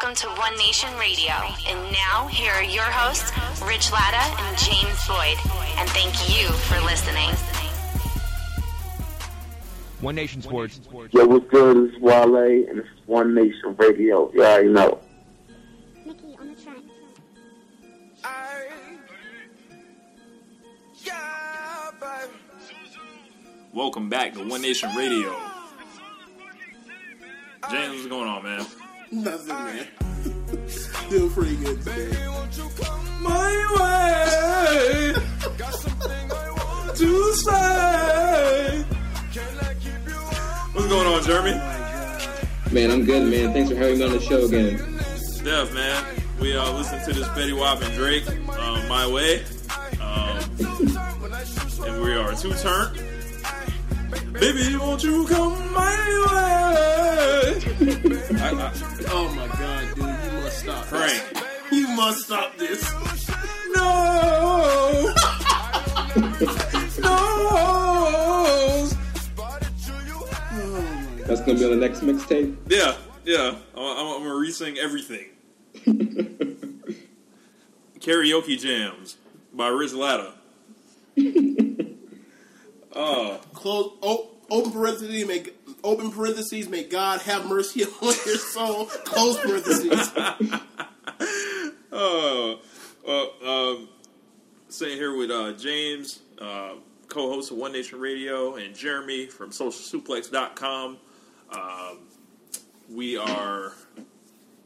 Welcome to One Nation Radio. And now, here are your hosts, Rich Latta and James Boyd. And thank you for listening. One Nation Sports. Yo, what's good? This is Wale, and this is One Nation Radio. You already know. Mickey on the track. Welcome back to One Nation Radio. James, what's going on, man? Nothing, man. Doing pretty good today. My way to say. What's going on, Jeremy? Man, I'm good, man. Thanks for having me on the show again. Steph, man. We uh, listened to this Fetty Wap and Drake, um, My Way. Um, and we are two turn. Baby, won't you come my way? I, I, Oh my god, dude, you must stop. Frank. You must stop this. No! no! That's gonna be on the next mixtape. Yeah, yeah. I'm, I'm, I'm gonna re-sing everything. Karaoke jams by Rich Latta. Oh, Close. Oh, open parentheses. Make open parentheses. May God have mercy on your soul. Close parentheses. oh. Well, um, sitting here with uh, James, uh, co-host of One Nation Radio, and Jeremy from SocialSuplex.com. Um, we are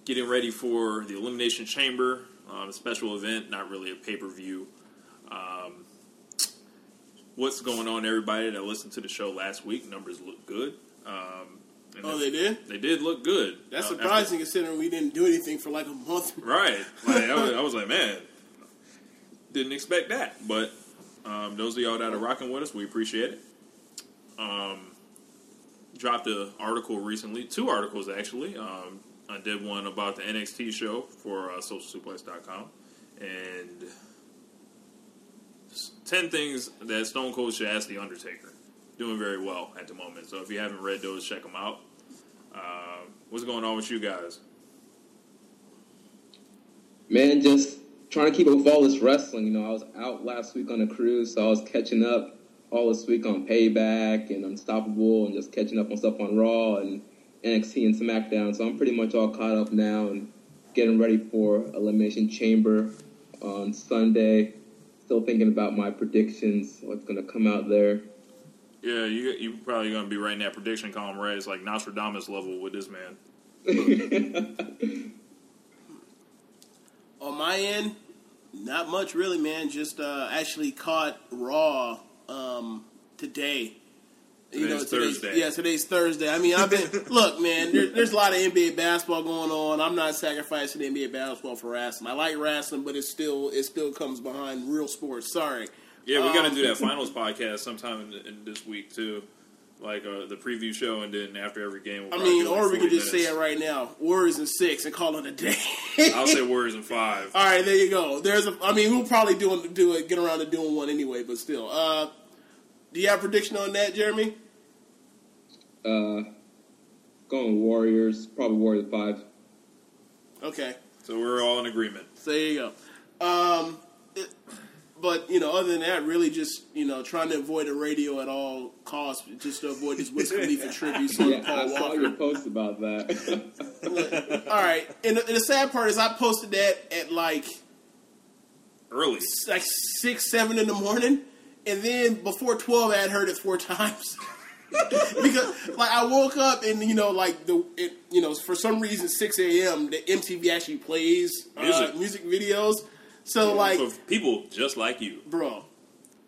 getting ready for the Elimination Chamber, um, a special event, not really a pay-per-view. What's going on, everybody that listened to the show last week? Numbers look good. Um, Oh, they did. They did look good. That's Uh, after- surprising considering we didn't do anything for like a month. Right. Like, I, was, I was like, man, didn't expect that. But um, those of y'all that are rocking with us, we appreciate it. Um, dropped an article recently, two articles actually. Um, I did one about the NXT show for uh, SocialSuplex.com, and s- ten things that Stone Cold should ask the Undertaker. Doing very well at the moment. So if you haven't read those, check them out. Uh, what's going on with you guys? Man, just trying to keep up with all this wrestling. You know, I was out last week on a cruise, so I was catching up all this week on Payback and Unstoppable, and just catching up on stuff on Raw and NXT and SmackDown. So I'm pretty much all caught up now and getting ready for Elimination Chamber on Sunday. Still thinking about my predictions, what's going to come out there. Yeah, you you probably gonna be writing that prediction column right. It's like Nostradamus level with this man. On my end, not much really, man. Just uh, actually caught Raw um, today. Today's Thursday. Yeah, today's Thursday. I mean, I've been look, man. There, there's a lot of NBA basketball going on. I'm not sacrificing NBA basketball for wrestling. I like wrestling, but it still it still comes behind real sports. Sorry. Yeah, gonna Um, do that finals podcast sometime in, in this week too, like uh, the preview show, and then after every game. We'll I mean, like, or we 40 could just say it right now: Warriors in six and call it a day. I'll say Warriors in five. All right, there you go. There's a. I mean, we'll probably do do it, get around to doing one anyway, but still. Uh, do you have a prediction on that, Jeremy? Uh, going Warriors, probably Warriors 5. Okay, So we're all in agreement. so there you go. Um, it- but you know, other than that, really just you know trying to avoid the radio at all costs, just to avoid this Wiz Khalifa tribute song Yeah, Paul I saw Walker. your post about that. All right, and the, and the sad part is I posted that at like Early. like six, seven in the morning, and then before twelve, I had heard it four times. because like I woke up and you know like the it, you know for some reason six a.m. the MTV actually plays uh, Music. music videos. So like, For people just like you. bro,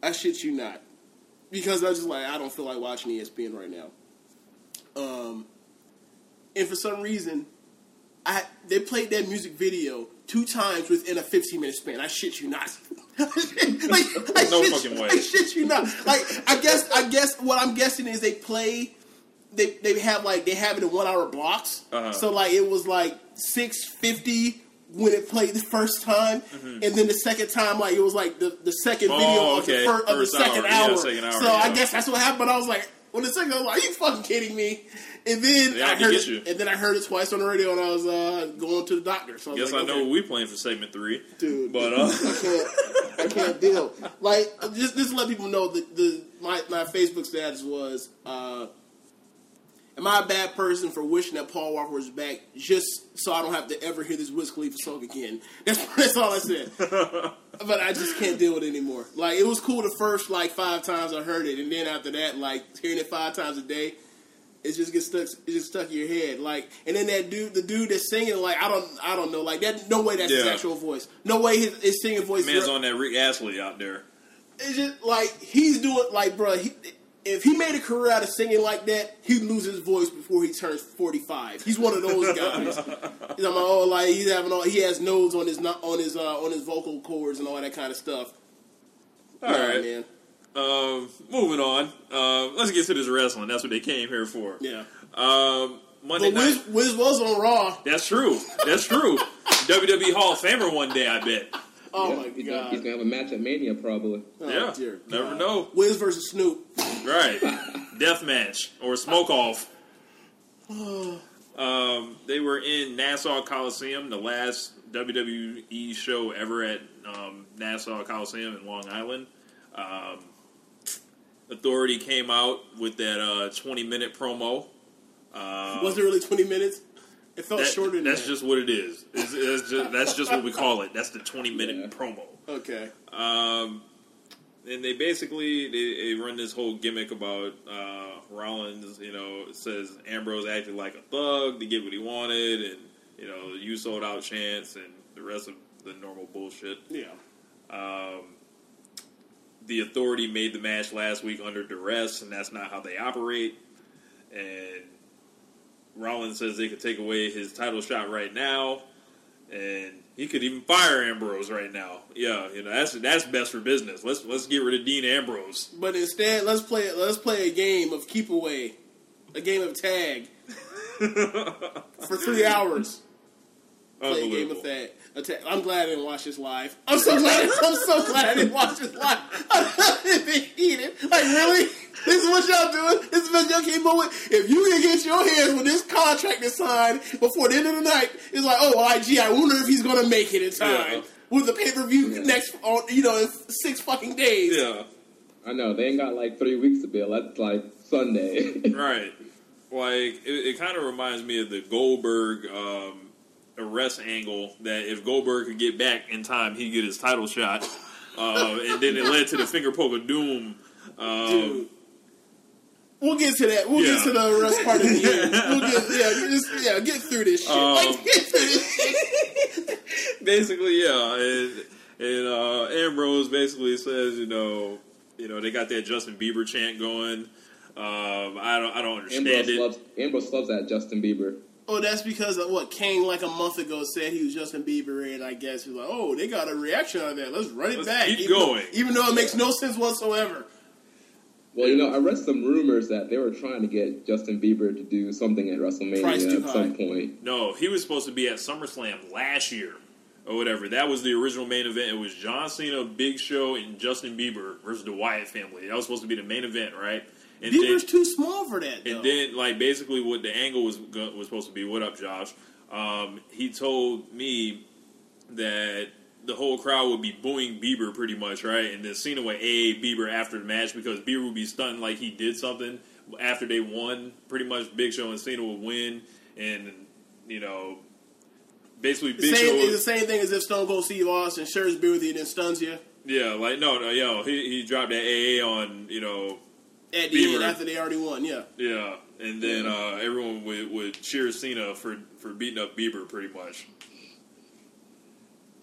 I shit you not, because I was just like I don't feel like watching ESPN right now. Um, and for some reason, I they played that music video two times within a 15 minute span. I shit you not. like, I No shit, fucking way. I shit you not. Like I guess I guess what I'm guessing is they play. They, they have like they have it in one hour blocks. Uh-huh. So like it was like six fifty when it played the first time, and then the second time like it was like the, the second Mm-hmm. Oh, video okay. of the, fir- of the second hour. Yeah, second hour, So I guess that's what happened. But I was like, when the second, I was like, "Are you fucking kidding me?" And then Yeah, I I heard it, you. and then I heard it twice on the radio, and I was uh, going to the doctor. So I Guess like, I know okay. what we playing for segment three, dude. But uh, I can't, I can't deal. Like, just just to let people know that the my my Facebook status was, uh, "Am I a bad person for wishing that Paul Walker was back just so I don't have to ever hear this Wiz Khalifa song again?" That's that's all I said. but I just can't deal with it anymore. Like, it was cool the first like five times I heard it, and then after that, like hearing it five times a day. It just gets stuck. It just stuck in your head, like, and then that dude, the dude that's singing, like, I don't, I don't know, like that. No way that's his Yeah. actual voice. No way his, his singing voice. man's is on that Rick Astley out there. it's just like he's doing like, bro. He, if he made a career out of singing like that, he'd lose his voice before he turns forty five. He's one of those guys. he's like, oh, like he's having all. He has nodes on his on his uh, on his vocal cords and all that kind of stuff. All right. man. Um, moving on. Um, let's get to this wrestling. That's what they came here for. Yeah, Um, Monday but night. Wiz, Wiz was on Raw. That's true. That's true. WWE Hall of Famer one day, I bet. Oh Yeah, my he's Gonna, god. he's gonna have a match at Mania probably. Oh, yeah. dear Never God. know. Wiz versus Snoop. Right. Death match or smoke off. um, they were in Nassau Coliseum, the last WWE show ever at um, Nassau Coliseum in Long Island. Um, Authority came out with that uh, 20 minute promo. Uh, was it really twenty minutes? It felt that- shorter than that's that. just what it is. It's, it's just, that's just what we call it. That's the 20 minute Yeah. promo. okay. Um, and they basically they, they run this whole gimmick about uh, Rollins. You know, says Ambrose acted like a thug to get what he wanted, and you know, you sold out chance, and the rest of the normal bullshit. Yeah. Um, the Authority made the match last week under duress, and that's not how they operate. And Rollins says they could take away his title shot right now, and he could even fire Ambrose right now. Yeah, you know that's that's best for business. Let's let's get rid of Dean Ambrose. But instead, let's play. Let's play a game of keep away, a game of tag for three hours. Play a game of Unbelievable. tag. a tag. I'm glad I didn't watch this live. I'm so glad. I'm so glad I didn't watch this live. I didn't be heated. Like really, this is what y'all doing. This is what y'all came up with. If you can get your hands with this contract is signed before the end of the night, it's like, oh, well, gee, I wonder if he's gonna make it in time. Yeah. With the pay per view Yeah. next, on you know, in six fucking days. Yeah, I know they ain't got like three weeks to build. That's like Sunday. right. Like it, it kind of reminds me of the Goldberg um, arrest angle. That if Goldberg could get back in time, he'd get his title shot. Uh, and then it led to the finger poke of doom. Um, Dude. We'll get to that. We'll Yeah. get to the rest part of the year. We'll get yeah, just yeah, get through this shit. Um, like, get through this shit. basically, yeah, and, and uh, Ambrose basically says, you know, you know, they got that Justin Bieber chant going. Um, I don't, I don't understand Ambrose it. loves Ambrose loves that Justin Bieber. Oh, that's because of what Kane like a month ago said he was Justin Bieber, and I guess he's like, oh, they got a reaction on that. Let's run it Let's back. keep even going. Though, even though it makes no sense whatsoever. Well, you know, I read some rumors that they were trying to get Justin Bieber to do something at WrestleMania at high. some point. No, he was supposed to be at SummerSlam last year or whatever. That was the original main event. It was John Cena, Big Show, and Justin Bieber versus the Wyatt family. That was supposed to be the main event, right? And Bieber's then, too small for that. Though. and then, like, basically, what the angle was was supposed to be. What up, Josh? Um, he told me that the whole crowd would be booing Bieber pretty much, right? And then Cena would a Bieber after the match because Bieber would be stunned like he did something after they won. Pretty much, Big Show and Cena would win, and you know, basically, the Big same, Show. it's the same thing as if Stone Cold Steve Austin shares beer with you and then stuns you yeah, like no, no, yo, he he dropped that AA on you know, at the Bieber. end after they already won. Yeah. yeah, and then uh, everyone would would cheer Cena for for beating up Bieber pretty much.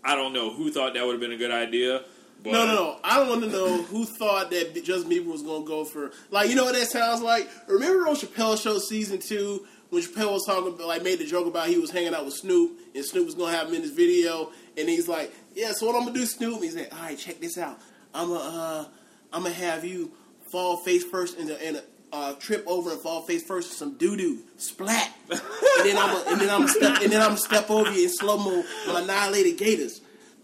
I don't know who thought that would have been a good idea. But No, no, no. I don't want to know who thought that Justin Bieber was going to go for. Like, you know what that sounds like? Remember on Chappelle Show season two when Chappelle was talking about, like, made the joke about he was hanging out with Snoop and Snoop was going to have him in his video, and he's like, "Yeah, so what I'm gonna do, Snoop?" He's like, "All right, check this out. I'm gonna, uh, I'm gonna have you fall face first in the in a." Uh, trip over and fall face first in some doo doo splat, and then I'm a, and then I'm step and then I'm step over you in slow mo with annihilated gators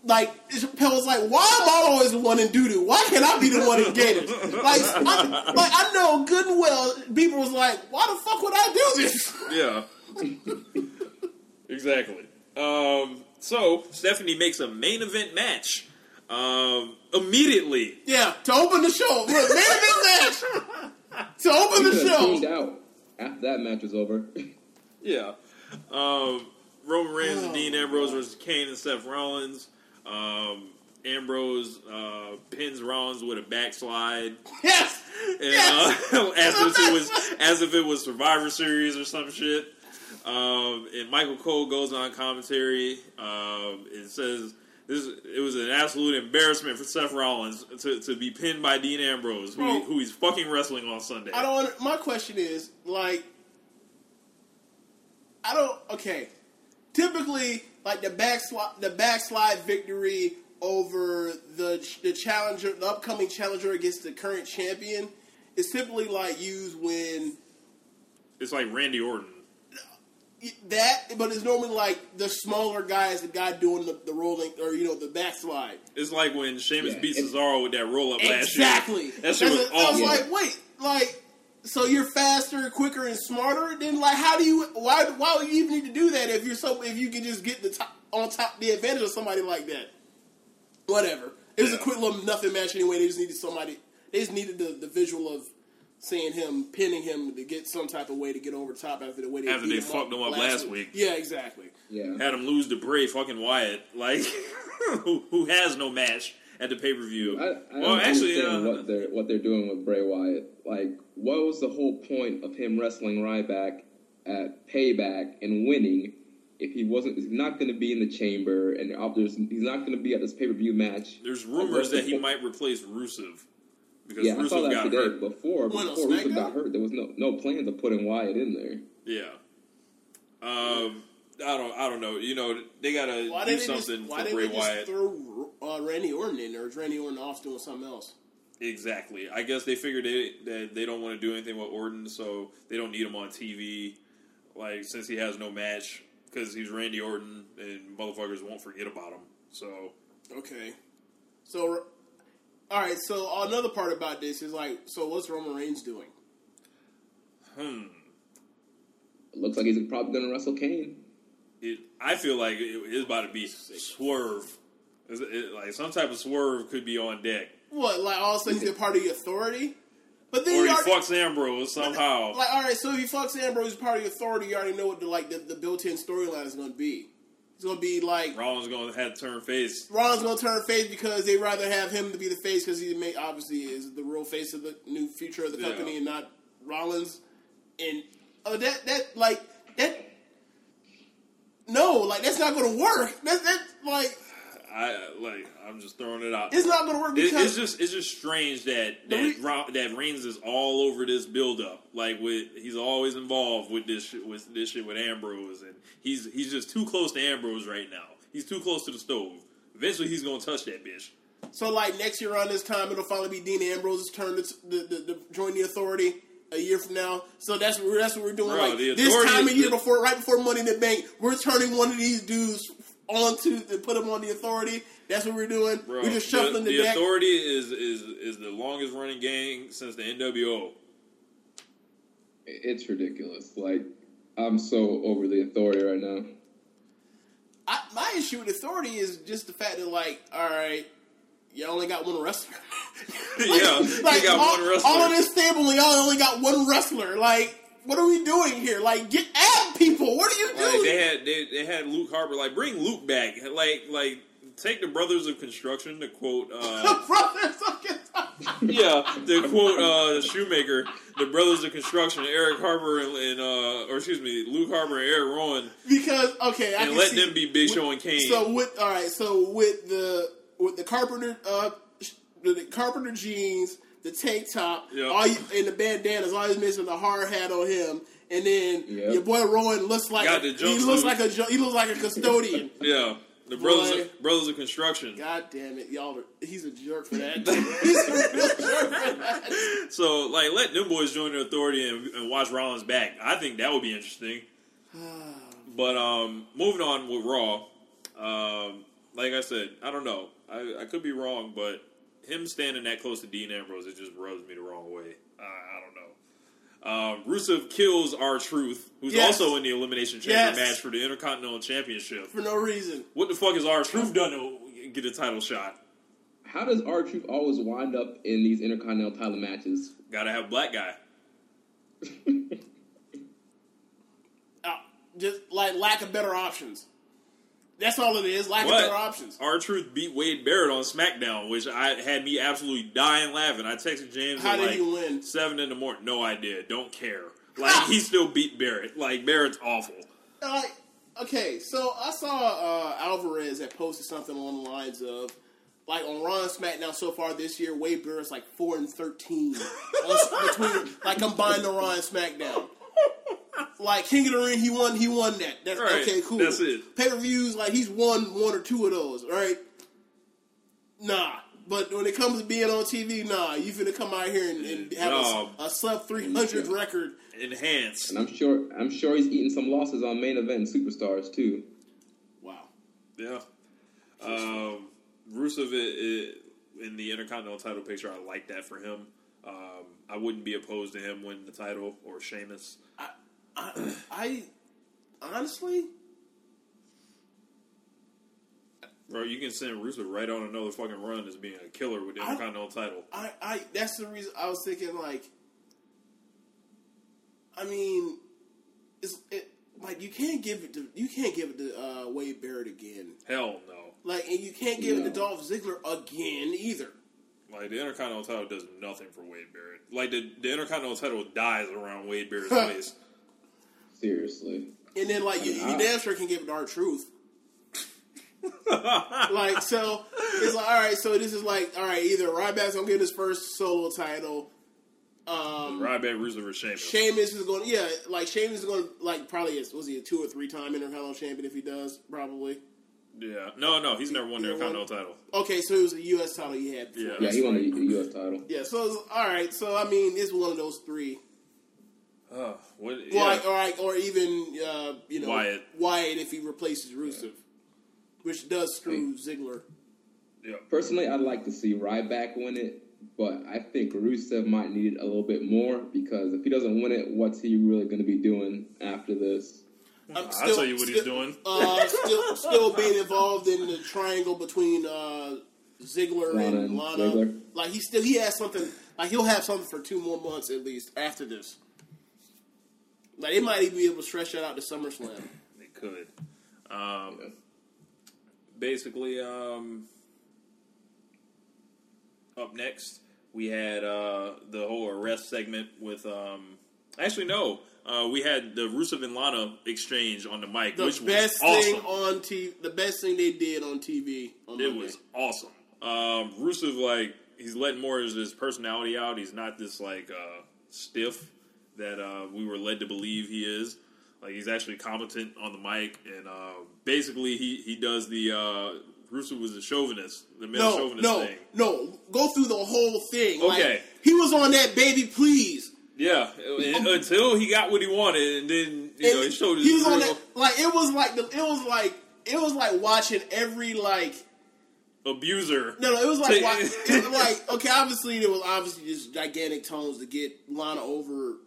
like Chappelle was like, why am I always the one in doo doo? Why can't I be the one in Gators? Like, I, like I know good and well, Bieber was like, why the fuck would I do this? Yeah. exactly. Um, so Stephanie makes a main event match um, immediately. Yeah, to open the show. Look, main event match. To open He the could have tuned show. out after that match was over. Yeah. Um, Roman Reigns and Dean Ambrose versus Kane and Seth Rollins. Um, Ambrose uh, pins Rollins with a backslide, Yes. and, Yes. uh, as if it was as if it was Survivor Series or some shit. Um, and Michael Cole goes on commentary. Um, it says this it was an absolute embarrassment for Seth Rollins to, to be pinned by Dean Ambrose, who, Bro. who he's fucking wrestling on Sunday. I don't. My question is like, I don't. Okay, typically like the backslide, the backslide victory over the the challenger, the upcoming challenger against the current champion, is typically like used when It's like Randy Orton. That, but it's normally like the smaller guy is the guy doing the, the rolling or you know the backslide. It's like when Sheamus Yeah, beat it- Cesaro with that roll up last year. Exactly. That shit was That's a- I was like, wait, like, so you're faster, quicker, and smarter? Then, like, how do you? Why? Why would you even need to do that if you're so? If you can just get the top on top, the advantage of somebody like that. Whatever. It was Yeah. a quick little nothing match anyway. They just needed somebody. They just needed the, the visual of seeing him pinning him to get some type of way to get over top after the way they After they him fucked him up last week. Yeah, exactly. Yeah. Had him lose to Bray fucking Wyatt, like who, who has no match at the pay per view. I, I well, don't actually, understand uh, what they're what they're doing with Bray Wyatt. Like, what was the whole point of him wrestling Ryback at Payback and winning if he wasn't? He's not going to be in the chamber, and there's, he's not going to be at this pay per view match. there's rumors that he po- might replace Rusev because Yeah, I saw that got today. hurt. Before When, before Rusev got hurt, there was no no plans of putting Wyatt in there. Yeah. Um, I don't. I don't know. You know, they gotta Why do didn't they just, something why for didn't Bray they just Wyatt. throw uh, Randy Orton in there? Or Randy Orton off doing something else? Exactly. I guess they figured they, that they don't want to do anything with Orton, so they don't need him on TV. Like since he has no match, because he's Randy Orton, and motherfuckers won't forget about him. So Okay. So, all right. So another part about this is like, so what's Roman Reigns doing? hmm, It looks like he's probably going to wrestle Kane. it, I feel like it, it's about to be swerve. It- like some type of swerve could be on deck, What? Like all of a sudden he's a part of the authority? But then or you he already, fucks Ambrose somehow. like, all right. So if he fucks Ambrose, part of the authority, you already know what the like the, the built-in storyline is going to be. It's to be like Rollins gonna have to turn face. Rollins to turn face because they rather have him to be the face because he may, obviously is the real face of the new future of the Yeah. company and not Rollins. And oh, that that like that. No, like that's not to work. That's that's like I like. I'm just throwing it out. it's not going to work It, it's just it's just strange that that re- that Reigns is all over this build up. Like with he's always involved with this shit, with this shit with Ambrose, and he's he's just too close to Ambrose right now. He's too close to the stove. Eventually, he's gonna touch that bitch. So like next year around this time, it'll finally be Dean Ambrose's turn to, to, to, to join the Authority. A year from now, so that's what we're, that's what we're doing. Bro, like this time of year before, right before Money in the Bank, we're turning one of these dudes onto to put them on the Authority. That's what we're doing. Bro, we're just shuffling the, the, the deck. authority is is is the longest running gang since the NWO. It's ridiculous. Like, I'm so over the authority right now. I, my issue with Authority is just the fact that like, all right, you only got one wrestler. yeah, like they got all, one wrestler. all of this stable, y'all only got one wrestler. Like, what are we doing here? Like, get add people. What are you Like doing? they had they, they had Luke Harper like bring Luke back like like take the Brothers of Construction to quote uh, Brothers of Kentucky. yeah to quote uh, Shoemaker the Brothers of Construction Eric Harper and, and uh, or excuse me Luke Harper and Eric Rowan Because okay, I and can let see, them be Big with- Show and Kane. So with all right, so with the with the Carpenter uh the, the Carpenter jeans, the tank top, Yep. all you, and the bandanas, all he's missing the hard hat on him, and then Yep. your boy Rowan looks like Got a, the he looks jumpsuit. like a he looks like a custodian. yeah the Brothers Boy. of, Brothers of Construction. God damn it, y'all! Are, he's a jerk for that. he's a jerk for that. So like let them boys join the Authority and, and watch Rollins back. I think that would be interesting. but um, moving on with Raw, um, like I said, I don't know. I, I could be wrong, but him standing that close to Dean Ambrose, it just rubs me the wrong way. I, I don't know. Um, Rusev kills R-Truth, who's Yes. also in the Elimination Chamber Yes. match for the Intercontinental Championship. for no reason. What the fuck is R-Truth done to get a title shot? How does R-Truth always wind up in these intercontinental title matches? Gotta have black guy. Uh, just like lack of better options. That's all it is. Lack of better options. R-Truth beat Wade Barrett on SmackDown, which I had me absolutely dying laughing. I texted James How did like he win? seven in the morning. No idea. Don't care. Like he still beat Barrett. Like Barrett's awful. Like, okay, so I saw uh, Alvarez had posted something along the lines of, like on Raw and SmackDown so far this year, Wade Barrett's like four and thirteen between like combined the Raw and SmackDown. Like King of the Ring, he won. He won that. That's Right, okay. Cool. that's it. Pay per views, like he's won one or two of those. Right? Nah. But when it comes to being on TV, nah, you finna come out here and, and have No. a, a sub three hundred record. Enhanced. And I'm sure I'm sure he's eating some losses on main event superstars too. Wow. Yeah. Um, Rusev i- i- in the Intercontinental title picture, I like that for him. Um, I wouldn't be opposed to him winning the title or Sheamus. I, I honestly, Bro, you can send Rusev right on another fucking run as being a killer with the I- Intercontinental title. I, I that's the reason I was thinking like I mean it's it, like you can't give it to you can't give it to uh, Wade Barrett again. Hell no. Like and you can't give it to No. Dolph Ziggler again either. Like the Intercontinental title does nothing for Wade Barrett. Like the, the Intercontinental title dies around Wade Barrett's waist. Seriously. And then like you, you damn sure can give dark truth. like so it's like all right, so this is like all right, either Ryback's gonna get his first solo title. Um Ryback, Rusev, or Sheamus. Sheamus is going, yeah, like Sheamus is going, to like probably is was he a two or three time Intercontinental champion if he does probably. Yeah. No, no, he's never won the You know what? Title. Okay, so it was a U.S. title he had. Before. Yeah. Yeah, he won the U.S. title. yeah. So it's, all right, so I mean, it's one of those three. Uh, what, Well, yeah. like, all right, or even uh, you know Wyatt. Wyatt if he replaces Rusev, which does screw Ziggler. yeah. Personally, I'd like to see Ryback win it, but I think Rusev might need it a little bit more because if he doesn't win it, what's he really going to be doing after this? I'm I'll tell you what he's doing. Uh, still, still being involved in the triangle between uh, Ziggler Lana and and Lana. Ziggler. Like he still he has something. Like he'll have something for two more months at least after this. Like they might even be able to stretch that out to SummerSlam. They could. Um, basically, um, up next we had uh, the whole arrest segment with. Um, actually, no, uh, we had the Rusev and Lana exchange on the mic, The which best was thing awesome. on t- the best thing they did on TV. On It Monday. was awesome. Um, Rusev, like, he's letting more of his personality out. He's not this like uh, stiff that uh, we were led to believe he is. Like, he's actually competent on the mic, and uh, basically, he he does the. Uh, Rusev was a chauvinist, the male no, chauvinist no, thing. no. Go through the whole thing. Okay. Like, he was on that baby, please. Yeah, and- until he got what he wanted, and then you know he showed his he was on that. Like it was like the. It was like it was like watching every like. abuser. No, no, it was like wa- it was like okay. Obviously, there was obviously just gigantic tones to get Lana over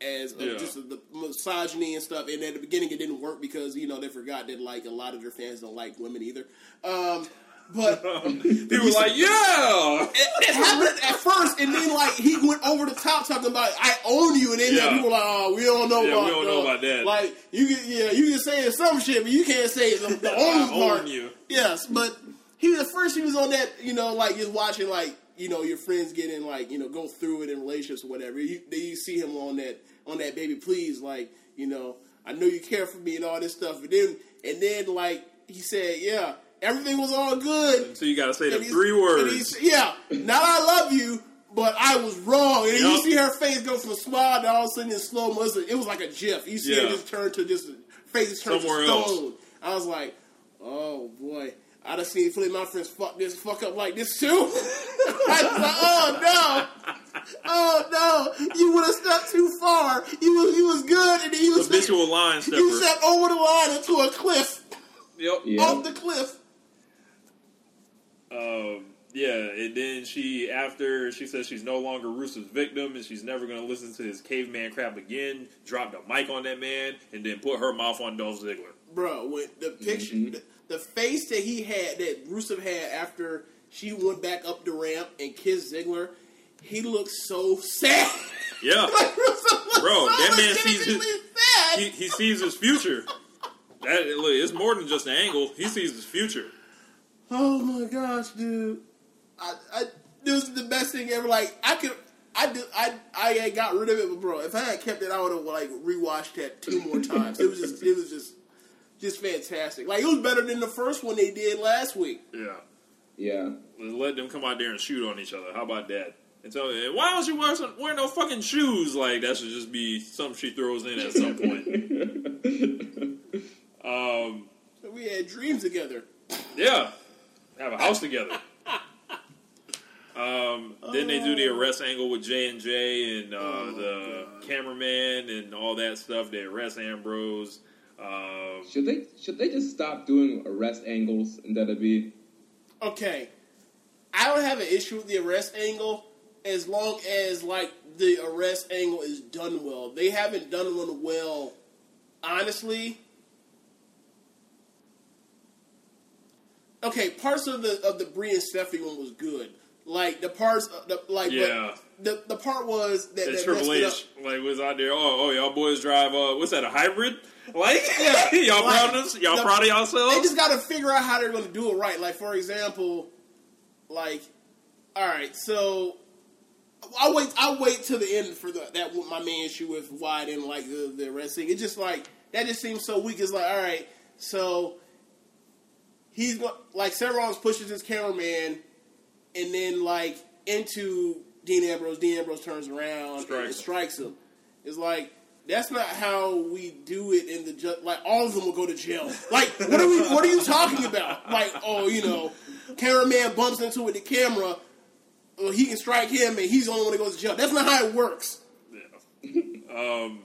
as uh, Yeah. just the misogyny and stuff. And at the beginning, it didn't work because you know they forgot that like a lot of their fans don't like women either. Um, but People were like, "Yeah, it, it happened at first, and then like he went over the top talking about I own you, and then Yeah. people were like, oh, we don't know Yeah, about we don't know about that. Like you can yeah, you can say some shit, but you can't say the, the own I own you." Yes, but he at first he was on that, you know, like just watching like you know your friends getting like you know go through it in relationships or whatever. You, then you see him on that on that baby please like you know I know you care for me and all this stuff, and then and then like he said yeah everything was all good. So you got to say the And he's- three words. Yeah, now I love you, but I was wrong. And then you see her face go from a smile to all of a sudden in slow motion. It was like a gif. You see her Yeah. just turn to just face turn to else. stone. I was like, oh boy. I done seen plenty of my friends fuck this fuck up like this too. I was like, oh no. Oh no. You would have stepped too far. You was you was good and then you was Habitual line stepper. you stepped over the line into a cliff. Yep. Yeah. Off the cliff. Um, Yeah, and then she, after she says she's no longer Rusev's victim and she's never going to listen to his caveman crap again, dropped a mic on that man and then put her mouth on Dolph Ziggler. bro. When the picture, the, the face that he had, that Rusev had after she went back up the ramp and kissed Ziggler, he looked so sad. Yeah, like Rusev Bro, so that man sees his, sad. He, he sees his future. That look, it's more than just an angle. He sees his future. Oh my gosh, dude! I, I this is the best thing ever. Like I could, I did, I I got rid of it, but bro, if I had kept it, I would have like rewatched that two more times. It was just, it was just, just fantastic. Like it was better than the first one they did last week. Yeah, Yeah. let them come out there and shoot on each other. How about that? And so, and why don't you wear some, wear no fucking shoes? Like that should just be something she throws in at some point. um, So we had dreams together. yeah, have a house together. Um, then they do the arrest angle with J and J and uh, the cameraman and all that stuff. They arrest Ambrose. Um, Should they should they just stop doing arrest angles in WWE? Okay, I don't have an issue with the arrest angle as long as like the arrest angle is done well. They haven't done one well, honestly. Okay, parts of the of the Brie and Stephanie one was good. Like the parts, the, like but Yeah. the the part was that, that that Triple messed it H like was out there. Oh, oh, y'all boys drive. Uh, what's that? A hybrid? Like, Yeah. y'all Like, proud of us? Y'all the- proud of They yourselves? just got to figure out how they're going to do it right. Like for example, like all right, so I'll wait. I'll wait till the end for the, that. My main issue with why I didn't like the, the wrestling. It just like that just seems so weak. It's like all right, so he's like Seth Rollins pushes his cameraman, and then like into Dean Ambrose. Dean Ambrose turns around Strikes and strikes him. It's like that's not how we do it in the ju- like all of them will go to jail. Like what are we? What are you talking about? Like oh you know, cameraman bumps into it with the camera. Well, he can strike him, and he's the only one that goes to jail. That's not how it works. um,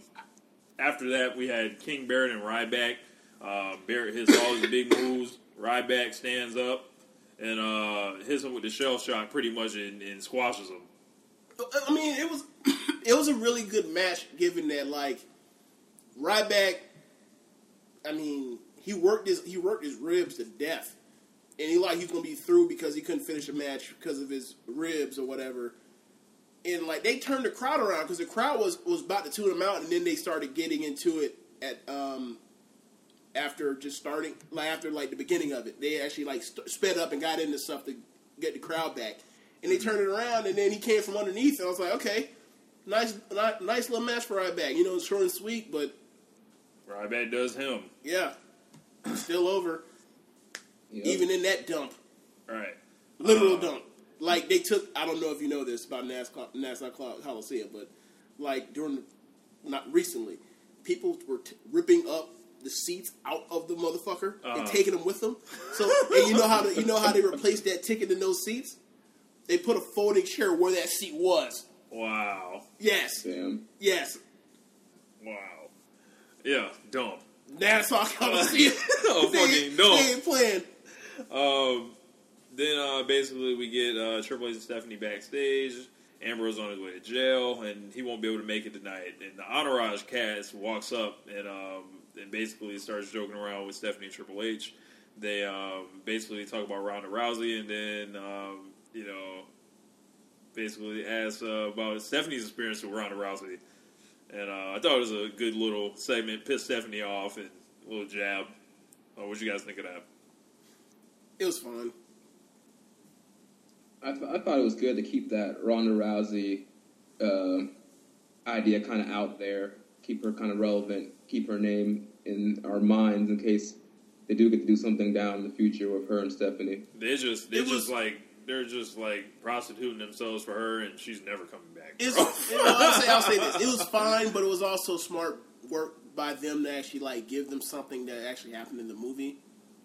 after that, we had King Barrett and Ryback. Uh, Barrett hits all his big moves. Ryback stands up and uh, hits him with the Shell Shock pretty much and, and squashes him. I mean, it was it was a really good match, given that like Ryback. I mean, he worked his he worked his ribs to death, and he like he's gonna be through because he couldn't finish a match because of his ribs or whatever. And like they turned the crowd around because the crowd was was about to tune him out, and then they started getting into it at um after just starting like after like the beginning of it. They actually like st- sped up and got into stuff to get the crowd back. And they turned it around, and then he came from underneath, and I was like, okay, nice, nice little match for Ryback. You know, it's short and sweet, but Ryback does him. yeah, still over. Yep. Even in that dump, All right. literal Uh, dump. Like they took, I don't know if you know this about Nassau, Nassau Coliseum, but like during, not recently, people were t- ripping up the seats out of the motherfucker and Uh-huh. taking them with them. So, and you know how to, you know how they replaced that ticket in those seats? They put a folding chair where that seat was. Wow. Yes, Damn. yes. Wow. Yeah, dumb. Nassau Coliseum. Oh, they, fucking dumb. they ain't playing. Um, then uh, basically we get uh, Triple H and Stephanie backstage. Ambrose on his way to jail, and he won't be able to make it tonight. And the Entourage cast walks up and um, and basically starts joking around with Stephanie and Triple H. They um, basically talk about Ronda Rousey, and then um, you know basically ask uh, about Stephanie's experience with Ronda Rousey. And uh, I thought it was a good little segment, pissed Stephanie off, and a little jab. Uh, what you guys think of that? It was fun. I, th- I thought it was good to keep that Ronda Rousey uh, idea kind of out there, keep her kind of relevant, keep her name in our minds in case they do get to do something down in the future with her and Stephanie. They're just they're It just was- like they're just like prostituting themselves for her, and she's never coming back. It's, you know, I'll, say, I'll say this. It was fine, but it was also smart work by them to actually like give them something that actually happened in the movie.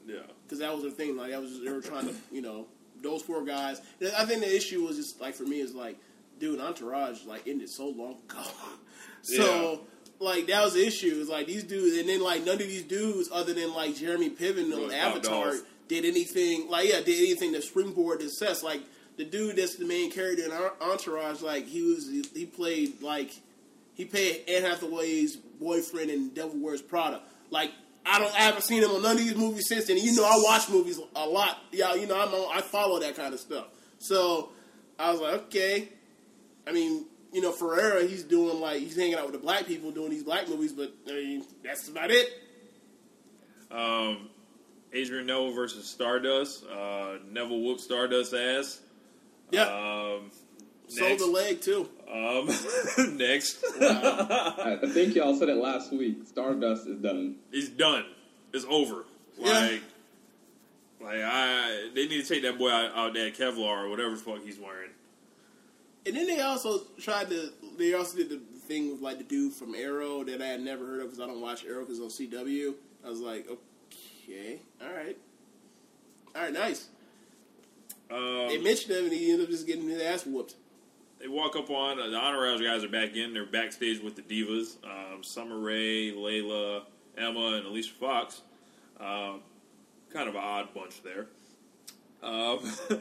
yeah, Because that was their thing. Like that was they were trying to, you know, those four guys. I think the issue was just like for me is like, dude, Entourage like ended so long ago. so like that was the issue. It's like these dudes, and then like none of these dudes, other than like Jeremy Piven on Really Avatar. Did anything. Like yeah, did anything to springboard to success. Like the dude that's the main character in Entourage, like he was, he played like he played Anne Hathaway's boyfriend in Devil Wears Prada. Like I don't, I haven't seen him on none of these movies since then. You know, I watch movies a lot. Yeah, you know, I'm on, I follow that kind of stuff. So I was like, okay. I mean, you know, Ferrara, he's doing like he's hanging out with the black people doing these black movies, but I mean, that's about it. Um, Adrian Neville versus Stardust. Uh, Neville whooped Stardust ass. Yeah, Um, sold the leg too. Um, next. I I think y'all said it last week. Stardust is done. He's done. It's over. Yeah. Like, like I, they need to take that boy out, out that Kevlar or whatever the fuck he's wearing. And then they also tried to. They also did the thing with like the dude from Arrow that I had never heard of because I don't watch Arrow because on CW. I was like, okay, all right, all right, nice. Um, They mentioned him and he ended up just getting his ass whooped. they walk up on the honor House guys are back in. They're backstage with the divas: um, Summer Rae, Layla, Emma, and Alicia Fox. Um, kind of an odd bunch there. Um,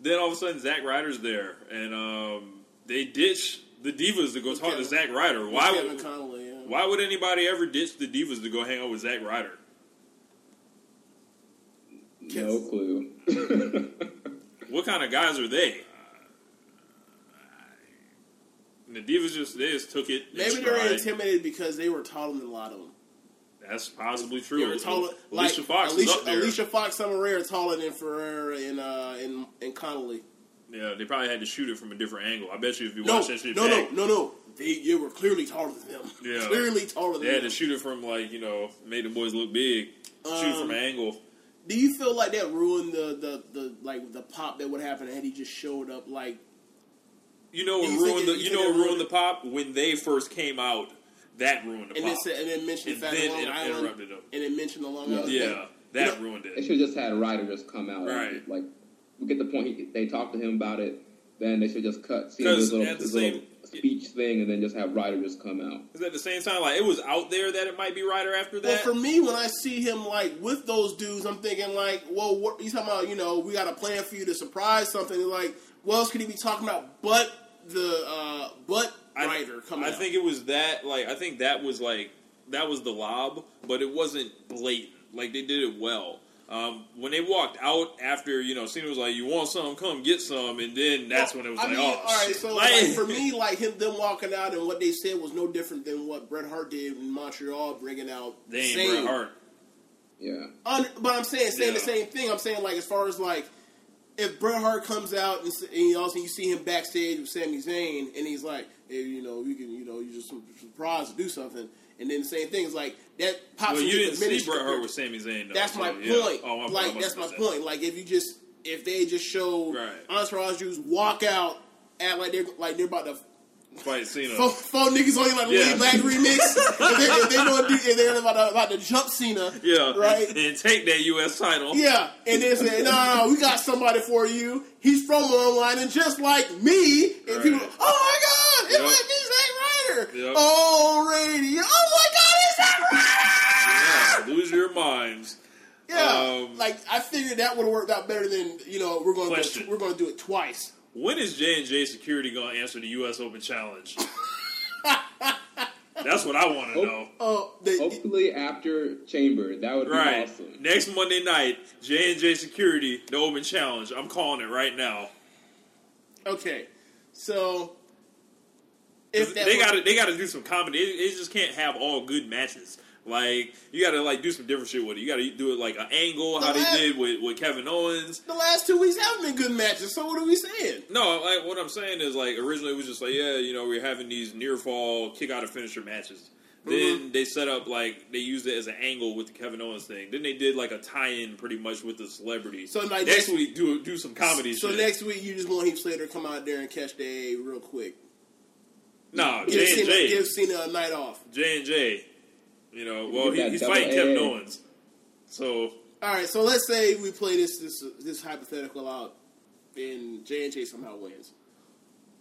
then all of a sudden, Zack Ryder's there, and um, they ditch the divas to go talk to Kevin- Zack Ryder. Why Kevin would Connolly? Yeah. why would anybody ever ditch the divas to go hang out with Zack Ryder? No clue. What kind of guys are they? And the divas just they just took it. Maybe they were intimidated because they were taller than a lot of them. That's possibly true. They were taller. Like Alicia Fox Alicia, is up there. Alicia Fox, Summer Rae are taller than Ferrara and uh, and, and Connolly. Yeah, they probably had to shoot it from a different angle. I bet you if you No, watch that shit no, back, no, no, no. They, they were clearly taller than them. Yeah. clearly taller than they had them. to shoot it from like you know made the boys look big. shoot it from Um, an angle. Do you feel like that ruined the, the, the like the pop that would happen had he just showed up like You know what you ruined it- the you you know it what ruined ruined the pop when they first came out. That ruined the and pop. said, and then mentioned And the fact then Long it Island interrupted them. and then mentioned the Long Yeah. Island yeah, thing. that You know, ruined it. They should have just had Ryder just come out. Right. And, like, we get the point. He, they talked to him about it. Then they should just cut, see 'Cause his little, at the his same- little speech thing, and then just have Ryder just come out. Because at the same time, like it was out there that it might be Ryder after Well, that. for me, when I see him like with those dudes, I'm thinking like, well, what, he's talking about, you know, we got a plan for you to surprise something. Like, what else could he be talking about? But the uh, but I, coming I out. think it was that. Like I think that was like that was the lob, but it wasn't blatant. Like they did it well. Um, when they walked out after, you know, Cena was like, "You want some? Come get some," and then that's when it was I like, mean, "Oh, all right. shit." So Like- like, for me, like him, them walking out and what they said was no different than what Bret Hart did in Montreal, bringing out they ain't same- Bret Hart. Yeah. Un- but I'm saying saying the same thing. I'm saying like as far as like if Bret Hart comes out and, s- and you also you see him backstage with Sami Zayn and he's like, hey, you know, you can, you know, you just surprised to do something, and then the same thing is like that pops. Well, you didn't see Bret Hart with Sami Zayn. Though, That's so, my yeah. point. Oh, my like fault. that's my point. Like if you just if they just showed Right. Entourage Jews walk out, act like they're like they're about to. Fight Cena. four, four niggas on you like Yeah. Black remix. if, they, if, they do, if they're about to, about to jump Cena, yeah, right? And take that U.S. title. Yeah, and they say, no, no, no, we got somebody for you. He's from online, and just like me, and Right. people, oh my god, it Yep. might be Zack Ryder. Yep. Oh, radio, oh my god, it's Zack Ryder. Yeah, lose your minds. Yeah, Um, like I figured that would have worked out better than you know we're going to we're going to do it twice. When is J and J Security going to answer the U.S. Open Challenge? That's what I want to know. Oh, the, Hopefully after Chamber, that would be Right. awesome. Next Monday night, J and J Security, the Open Challenge. I'm calling it right now. okay, so if that they got to they got to do some comedy. They, they just can't have all good matches. Like you got to like do some different shit with it. You got to do it like an angle, how The they did with, with Kevin Owens. the last two weeks haven't been good matches. So what are we saying? No, like what I'm saying is like originally it was just like yeah, you know we're having these near fall kick out of finisher matches. Mm-hmm. Then they set up like they used it as an angle with the Kevin Owens thing. Then they did like a tie-in pretty much with the celebrity. So, like, next next- week do do some comedy. So shit. next week you just want Heath Slater come out there and catch the A real quick. No Give J and J give Cena a night off. J and J. You know, well he, he's fighting A. Kevin Owens. So All right, so let's say we play this this this hypothetical out, and J and J somehow wins.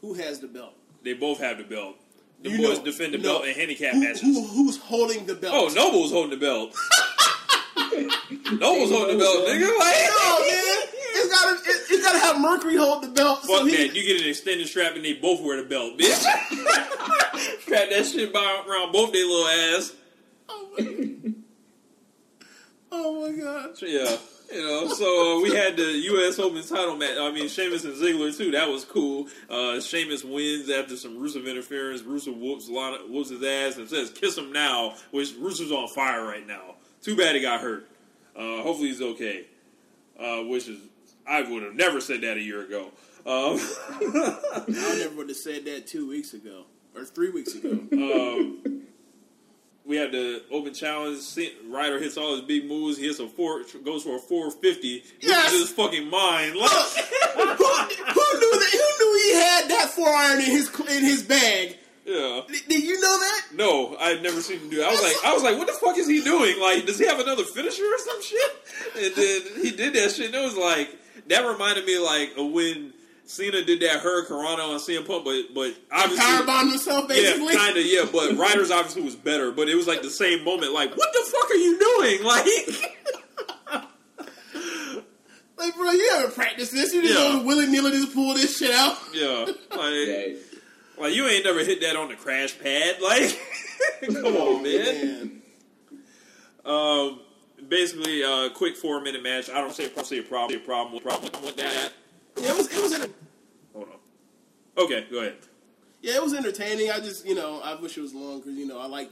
Who has the belt? they both have the belt. The You boys know- defend the no. belt in handicap Who, matches. who- who's holding the belt? Oh, Noble's holding the belt. Noble's holding the belt, nigga. Like, No, man, it's got gotta it, it gotta have Mercury hold the belt. Fuck so he, that. You get an extended strap and they both wear the belt, bitch. Strap that shit by, around both their little ass. oh my god. Yeah. You know, so uh, we had the U.S. Open title match. I mean, Sheamus and Ziggler too. That was cool. Uh, Sheamus wins after some Rusev interference. Rusev whoops Lana, whoops his ass and says, "Kiss him now." Which Rusev's on fire right now. Too bad he got hurt. Uh, hopefully he's okay. Uh, which is, I would have never said that a year ago. Um, I never would have said that two weeks ago or three weeks ago. um, we had the open challenge. Ryder hits all his big moves. He hits a four, goes for a four fifty. Yes! Loses his fucking mind. Like, who, who knew that? Who knew he had that four iron in his in his bag? yeah. Did, did you know that? No, I had never seen him do. It. I was like, I was like, what the fuck is he doing? Like, does he have another finisher or some shit? And then he did that shit. And it was like that reminded me like when Cena did that Hurricane on CM Punk, but but obviously Powerbomb himself, basically. Yeah, kind of, yeah. But Ryder's obviously was better, but it was like the same moment. Like, what the fuck are you doing? Like, Like, bro, you haven't practiced this. You just Yeah. don't willy nilly just pull this shit out. yeah, like, Yeah. like you ain't never hit that on the crash pad. Like, come on, man. Um, basically, a quick four minute match. I don't say see a problem. A problem. Problem with that. Yeah, it was. It was. enter- Hold on. Okay, go ahead. Yeah, it was entertaining. I just, you know, I wish it was long because you know I like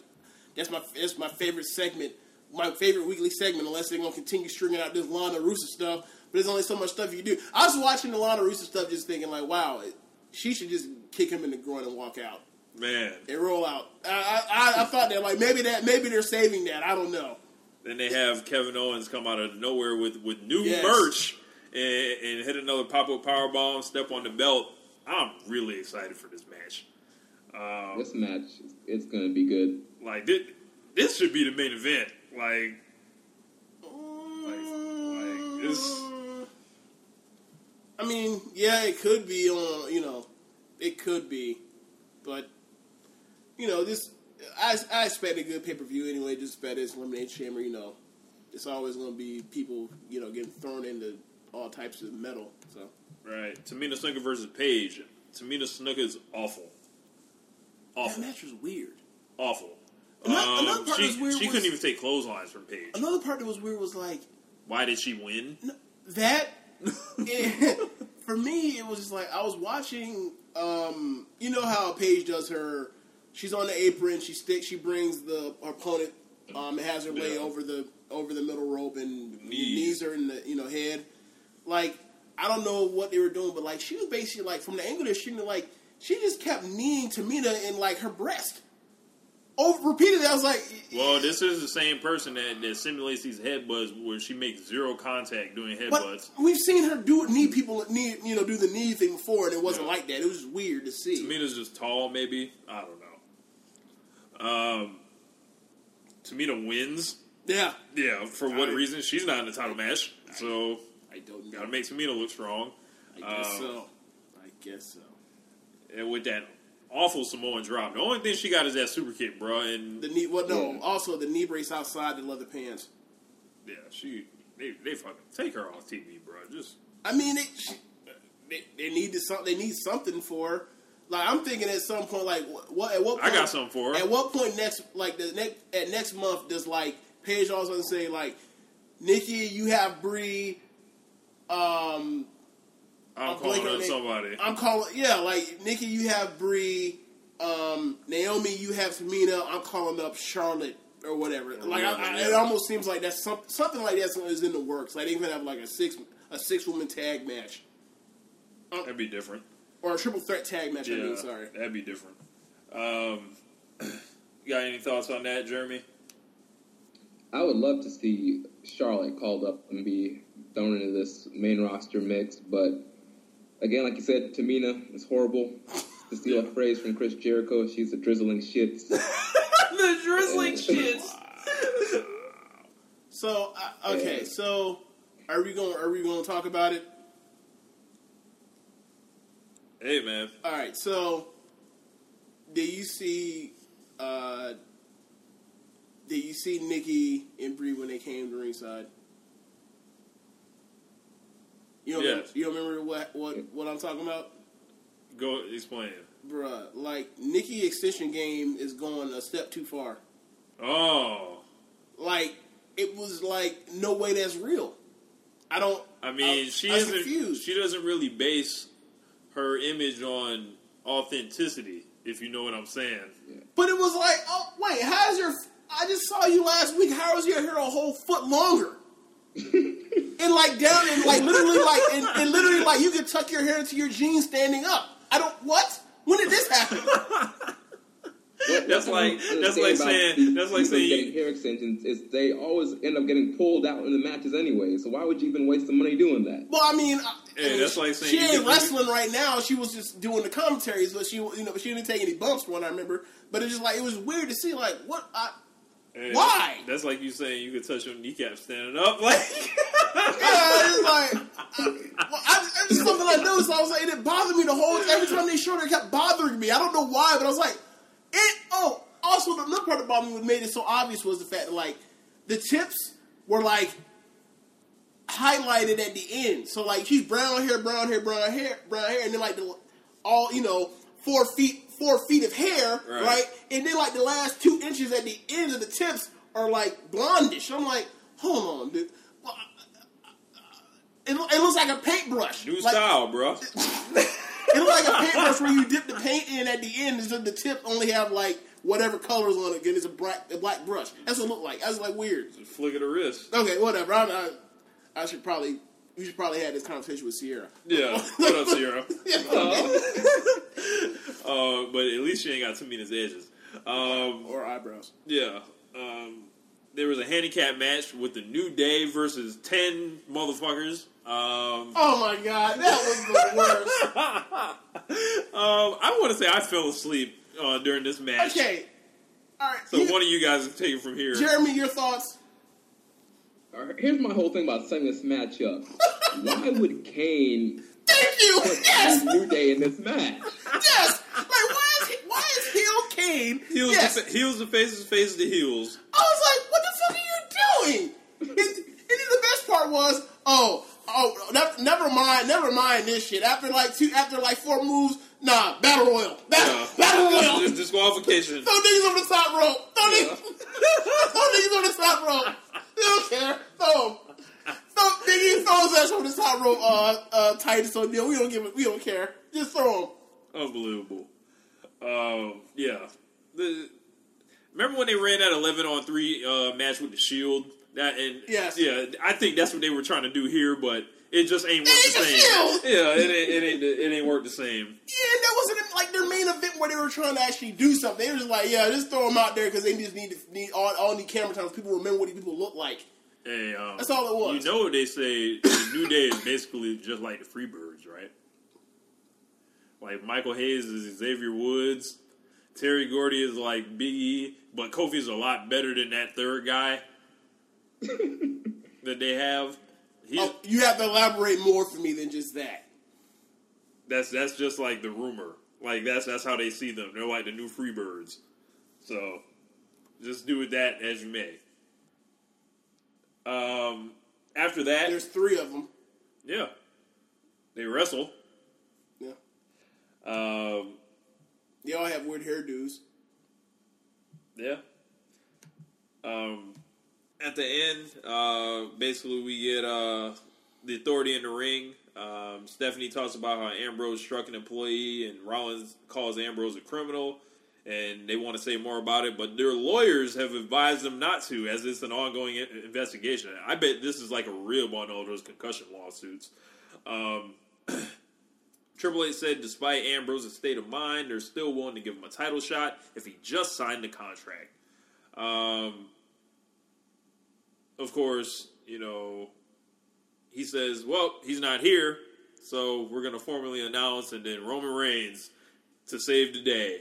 that's my that's my favorite segment, my favorite weekly segment. Unless they're gonna continue stringing out this Lana Rusev stuff, but there's only so much stuff you do. I was watching the Lana Rusev stuff, just thinking like, wow, it, she should just kick him in the groin and walk out Man. and roll out. I I, I thought that like maybe that maybe they're saving that. I don't know. Then they have Kevin Owens come out of nowhere with, with new Yes. merch and, and hit another pop up power bomb, step on the belt. I'm really excited for this match. Um, This match, it's going to be good. like this, this should be the main event. Like, like this. I mean, yeah, it could be on. You know, it could be, but you know, this I, I expect a good pay per view anyway. Just better as elimination chamber. You know, it's always going to be people you know getting thrown into all types of metal. So Right, Tamina Snuka versus Paige. Tamina Snuka is awful, that awful, match was weird. awful. Another- Um, another part she, that's weird she was- couldn't even take clotheslines from Paige. Another part that was weird was like Why did she win? that it- for me it was just like I was watching um you know how Paige does her she's on the apron she sticks she brings the opponent um has her lay Yeah. over the over the middle rope and Knees. knees her in the you know head like I don't know what they were doing but like she was basically like from the angle that she like she just kept kneeing Tamina in like her breast over repeatedly I was like Well, this is the same person that, that simulates these headbutts where she makes zero contact doing But headbutts. we've seen her do knee people knee you know do the knee thing before, and it wasn't Yeah. like that. It was weird to see. Tamina's just tall, maybe. I don't know. Um, Tamina wins. yeah, Yeah, for what I- reason? She's not in the title match, so I don't know. gotta make Tamina look strong. I guess um, so. I guess so. And with that awful Samoan drop, the only thing she got is that super kick, bro. And The knee. What? No. Yeah. Also, the knee brace outside the leather pants. yeah, she they they fucking take her off TV, bro. Just I mean, they, she, they they need to. They need something for. Like I'm thinking at some point, like what? what at what? Point, I got something for her. At what point next? Like the next at next month, does like Paige also say like, Nikki, you have Brie. Um, I'm I'm calling on somebody. I'm calling, yeah, like Nikki, you have Brie, um, Naomi, you have Tamina. I'm calling up Charlotte or whatever. Like, I, I, it almost seems like that's some, something like that is in the works. Like, they even have like a six a six woman tag match That'd be different. Or a triple threat tag match. I mean, sorry. that'd be different. Um, you got any thoughts on that, Jeremy? I would love to see Charlotte called up and be thrown into this main roster mix, but again, like you said, Tamina is horrible. To steal a phrase from Chris Jericho, she's a drizzling shits. the drizzling shits. So uh, okay, Yeah. so are we going? Are we going to talk about it? Hey, man. All right. So, did you see? Uh, did you see Nikki and Brie when they came to ringside? You don't Yes. remember, you don't remember what what what I'm talking about, Go explain. bruh? Like Nikki extension game is going a step too far. Oh, Like it was like no way that's real. I don't. I mean, I- she I'm isn't. confused. She doesn't really base her image on authenticity. If you know what I'm saying. But it was like, oh wait, how's your? I just saw you last week. How is your hair a whole foot longer? and like down and like literally like and, and literally like you could tuck your hair into your jeans standing up. I don't what? When did this happen? That's like- that's like understand about saying- that's like saying getting hair extensions is they always end up getting pulled out in the matches anyway. So why would you even waste the money doing that? Well, I mean, I- Yeah, I mean, that's like saying she ain't wrestling right now. She was just doing the commentaries, but she you know she didn't take any bumps. What I remember, but it's just like it was weird to see like what I. Hey, Why? That's like you saying you could touch your kneecap standing up. Like, Yeah, it's like I, well, I, it's just something I noticed. I was like, it bothered me the whole. Every time they showed her, it kept bothering me. I don't know why, but I was like, it. Oh, also the another part that bothered me, what made it so obvious, was the fact that like the tips were like highlighted at the end. So like she's brown hair, brown hair, brown hair, brown hair, and then like the all you know four feet, four feet of hair, Right. right? And then like the last two inches at the end of the tips are like blondish. I'm like, hold on, dude. It, it looks like a paintbrush. new Like, style, bro. It looks like a paintbrush where you dip the paint in at the end, and so the tip only have like whatever colors on it. And it's a black, a black brush. That's what it looked like. That's like weird. Flick of the wrist. Okay, whatever. I'm, I, I should probably. We should probably have this conversation with Sierra. Yeah. What up, Sierra? Yeah. Uh, but at least she ain't got too many edges. Um, or eyebrows. yeah. Um, there was a handicap match with the New Day versus ten motherfuckers. Um, Oh my god, that was the worst. um, I want to say I fell asleep uh, during this match. Okay, all right. So you- one of you guys take it from here. Jeremy, your thoughts? All right, Here's my whole thing about setting this match up. Why would Kane Thank you. put Yes, New Day in this match? yes. Like, why is he, why is heel Kane? Heels, yes. the, fa- heels the faces, faces the heels. I was like, what the fuck are you doing? And, and then the best part was, oh, oh, ne- never mind, never mind this shit. After like two, after like four moves, nah, battle royal, battle, Yeah. battle royal. Disqualification. Throw niggas on the top rope. Throw niggas, throw niggas on the top rope. Don't care. Throw 'em. Throw niggas throw his ass on the top rope. Uh, uh, Titus O'Neil. We don't give it. We don't care. Just throw him. Unbelievable. Um, yeah. The, remember when they ran that eleven on three uh, match with the Shield? That and Yes. yeah, I think that's what they were trying to do here, but it just ain't work the ain't the same. Shield. Yeah, it ain't, it ain't it ain't work the same. Yeah, that wasn't like their main event where they were trying to actually do something. They were just like, yeah, just throw them out there because they just need to need all, all need camera time. so People remember what these people look like. Hey, um, That's all it was. You know what they say the New Day is basically just like the Freebirds, right? Like Michael Hayes is Xavier Woods, Terry Gordy is like Big E, but Kofi's a lot better than that third guy that they have. Oh, you have to elaborate more for me than just that. That's that's just like the rumor. Like that's that's how they see them. They're like the new Freebirds. So just do with that as you may. Um, after that, There's three of them. yeah, they wrestle. Yeah, Um, they all have weird hairdos. yeah. Um, at the end, uh, basically we get uh, the authority in the ring. Um, Stephanie talks about how Ambrose struck an employee, and Rollins calls Ambrose a criminal, and they want to say more about it, but their lawyers have advised them not to, as it's an ongoing investigation. I bet this is like a real on all those concussion lawsuits. Um, Triple H said, despite Ambrose's state of mind, they're still willing to give him a title shot if he just signed the contract. Um, of course, you know, he says, well, he's not here, so we're going to formally announce, and then Roman Reigns to save the day.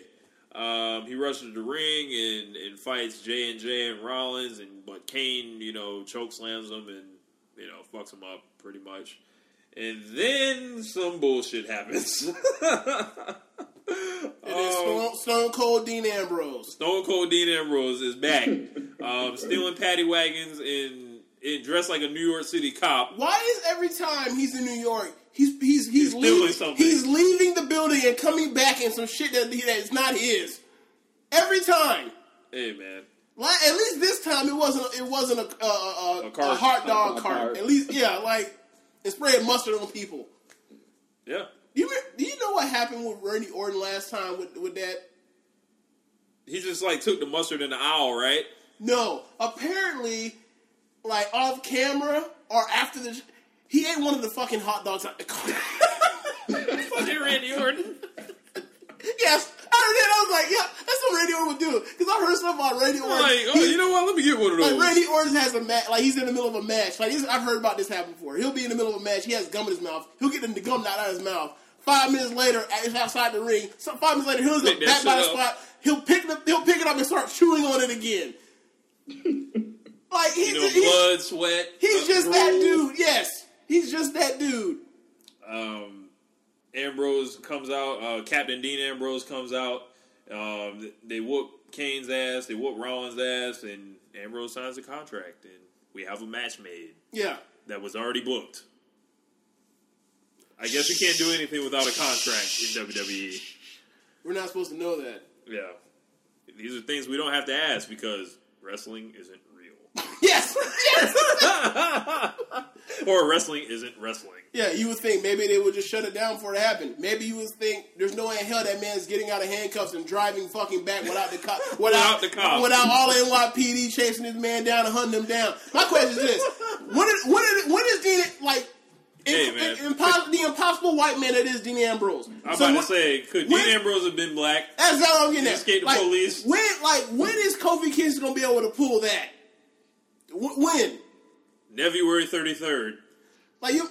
Um, he rushes the ring and, and fights J and J and Rollins, and but Kane, you know, choke slams him and you know fucks him up pretty much. And then some bullshit happens. And then Stone, Stone Cold Dean Ambrose. Stone Cold Dean Ambrose is back, um, stealing paddy wagons and in dressed like a New York City cop. Why is every time he's in New York, he's he's he's, He's leaving, he's leaving the building and coming back in some shit that, that is not his. Every time. Hey man, Like, at least this time it wasn't it wasn't a, a, a, A a, hot dog cart. cart. At least yeah, like and spraying mustard on people. yeah. Do you do you know what happened with Randy Orton last time with with that? He just like took the mustard in the aisle, right? No, apparently, like off camera or after the, he ate one of the fucking hot dogs out the car. Fucking Randy Orton. yes, I heard that. I was like, yeah, that's what Randy Orton would do. Because I heard stuff about Randy Orton. Like, oh, you know what? Let me get one of those. Like Randy Orton has a match, like he's in the middle of a match. Like this, I've heard about this happen before. He'll be in the middle of a match. He has gum in his mouth. He'll get the gum out of his mouth. Five minutes later, he's outside the ring. So five minutes later, he'll go back by the spot. He'll pick it up. He'll pick it up and start chewing on it again. like he's you know, he's, blood, sweat. he's uh, just that dude. Yes, he's just that dude. Um, Ambrose comes out. Uh, Captain Dean Ambrose comes out. Um, they whoop Kane's ass. They whoop Rollins' ass, and Ambrose signs a contract, and we have a match made Yeah. that was already booked. I guess you can't do anything without a contract in WWE. We're not supposed to know that. Yeah, these are things we don't have to ask because wrestling isn't real, Yes. Yes. or wrestling isn't wrestling. Yeah, you would think maybe they would just shut it down before it happened. Maybe you would think there's no way in hell that man's getting out of handcuffs and driving fucking back without the cop, Without without, the cops. without all NYPD chasing this man down and hunting him down. My question is this: when is when is, when is Dean like? Hey, in- man. in- impos- the impossible white man that is Dean Ambrose. I'm So about when- to say, could when- Dean Ambrose have been black? That's what I'm getting at. Escape the like, police. When, like, when is Kofi Kingston gonna be able to pull that? Wh- When? February 33rd. Like you,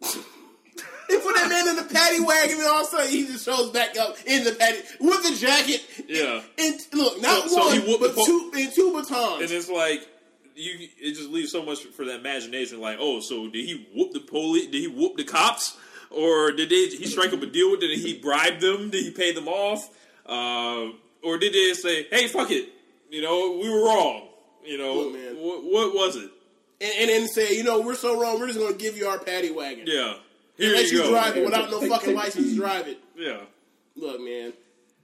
they put that man in the paddy wagon, and all of a sudden he just shows back up in the paddy with the jacket. Yeah. And, look, not So- so one, he but the po- two, and two batons. And it's like you it just leaves so much for the imagination. Like, oh, so did he whoop the police? Did he whoop the cops? Or did they he strike up a deal with? them? Did he bribe them? Did he pay them off? Uh, or did they say, "Hey, fuck it, you know, we were wrong." You know, Look, man. what, what was it? and, and then say, you know, we're so wrong, we're just gonna give you our paddy wagon. Yeah, here let you you go. drive it without no fucking license to drive it. Yeah, Look, man.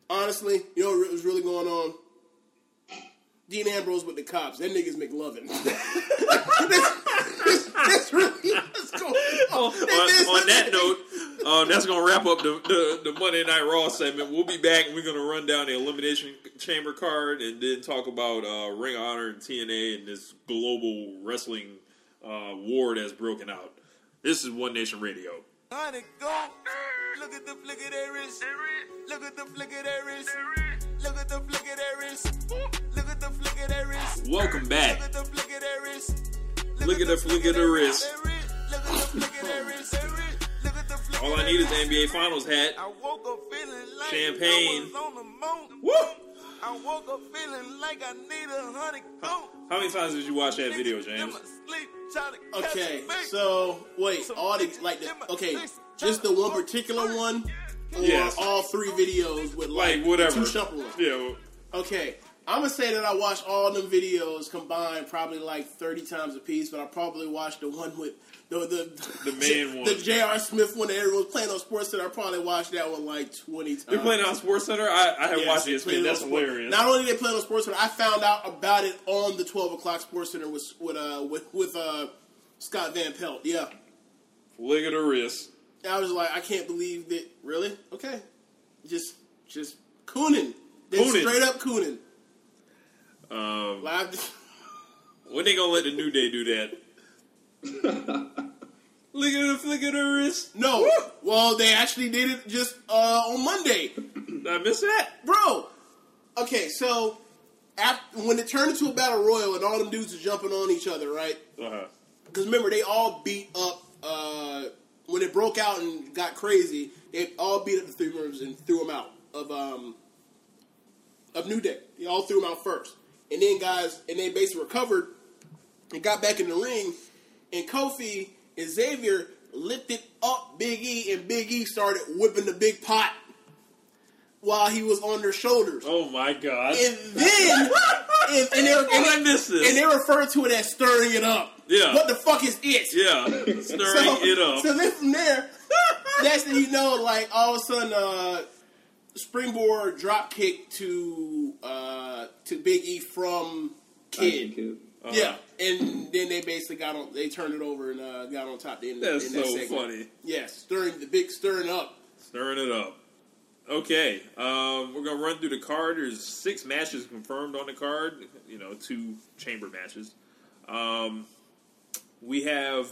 Honestly, you know what was really going on? Dean Ambrose with the cops. That nigga's McLovin. that's, that's really what's going on. on, on that note, uh, that's going to wrap up the, the, the Monday Night Raw segment. We'll be back and we're going to run down the Elimination Chamber card and then talk about uh, Ring of Honor and TNA and this global wrestling uh, war that's broken out. This is One Nation Radio. Honey, go. Look at the flick of their wrist. Look at the flick of their wrist. Look at the flick of their wrist. Look at the flick of their wrist. Welcome Look back. at the flick of their wrist. Look at the flick of the wrist. Look at the flick of their wrist. Look at the flick All I need is wrist. the NBA Finals hat. I woke up feeling like Champagne. I was on the moon. Woo! I woke up feeling like I need a honey coat. How many times did you watch that video, James? my sleep tryna catch Okay, so wait, all the like the okay, just the one particular one, or Yes. all three videos with like, Like, whatever. two shuffle? Yeah. Okay, I'm gonna say that I watched all them videos combined probably like 30 times a piece, but I probably watched the one with the the The main one. the J.R. Smith one that everyone was playing on Sports Center. I probably watched that one like 20 times. They're playing on Sports Center. I, I have Yes, watched it. it That's hilarious. Not only did they play on Sports Center, I found out about it on the 12 o'clock Sports Center with with uh with with uh Scott Van Pelt. Yeah. Flick of the wrist. I was like, I can't believe that. Really? Okay. Just, just cooning. Just Cooning. Straight up cooning. Um, Live. when they gonna let the New Day do that? Look at the flick of the wrist. No. Well, they actually did it just uh, on Monday, Did I miss that? bro. Okay, so after, when it turned into a battle royal and all them dudes are jumping on each other, right? Uh-huh. Because remember, they all beat up uh, when it broke out and got crazy. They all beat up the three members and threw them out of um, of New Day. They all threw them out first, and then guys, and they basically recovered and got back in the ring. And Kofi and Xavier lifted up Big E, and Big E started whipping the big pot while he was on their shoulders. Oh my god. And then, and, and, they, How did I and, miss this? and they refer to it as stirring it up. Yeah. What the fuck is it? Yeah, stirring so, it up. So then from there, next thing you know, like all of a sudden, uh, springboard drop kick to uh, to Big E from Kidd. Kidd. Uh-huh. Yeah, and then they basically got on. They turned it over and uh, got on top. In, That's in that so segment. funny. Yes, stirring the big stirring up. Stirring it up. Okay, um, we're gonna run through the card. There's six matches confirmed on the card. You know, two chamber matches. Um, we have.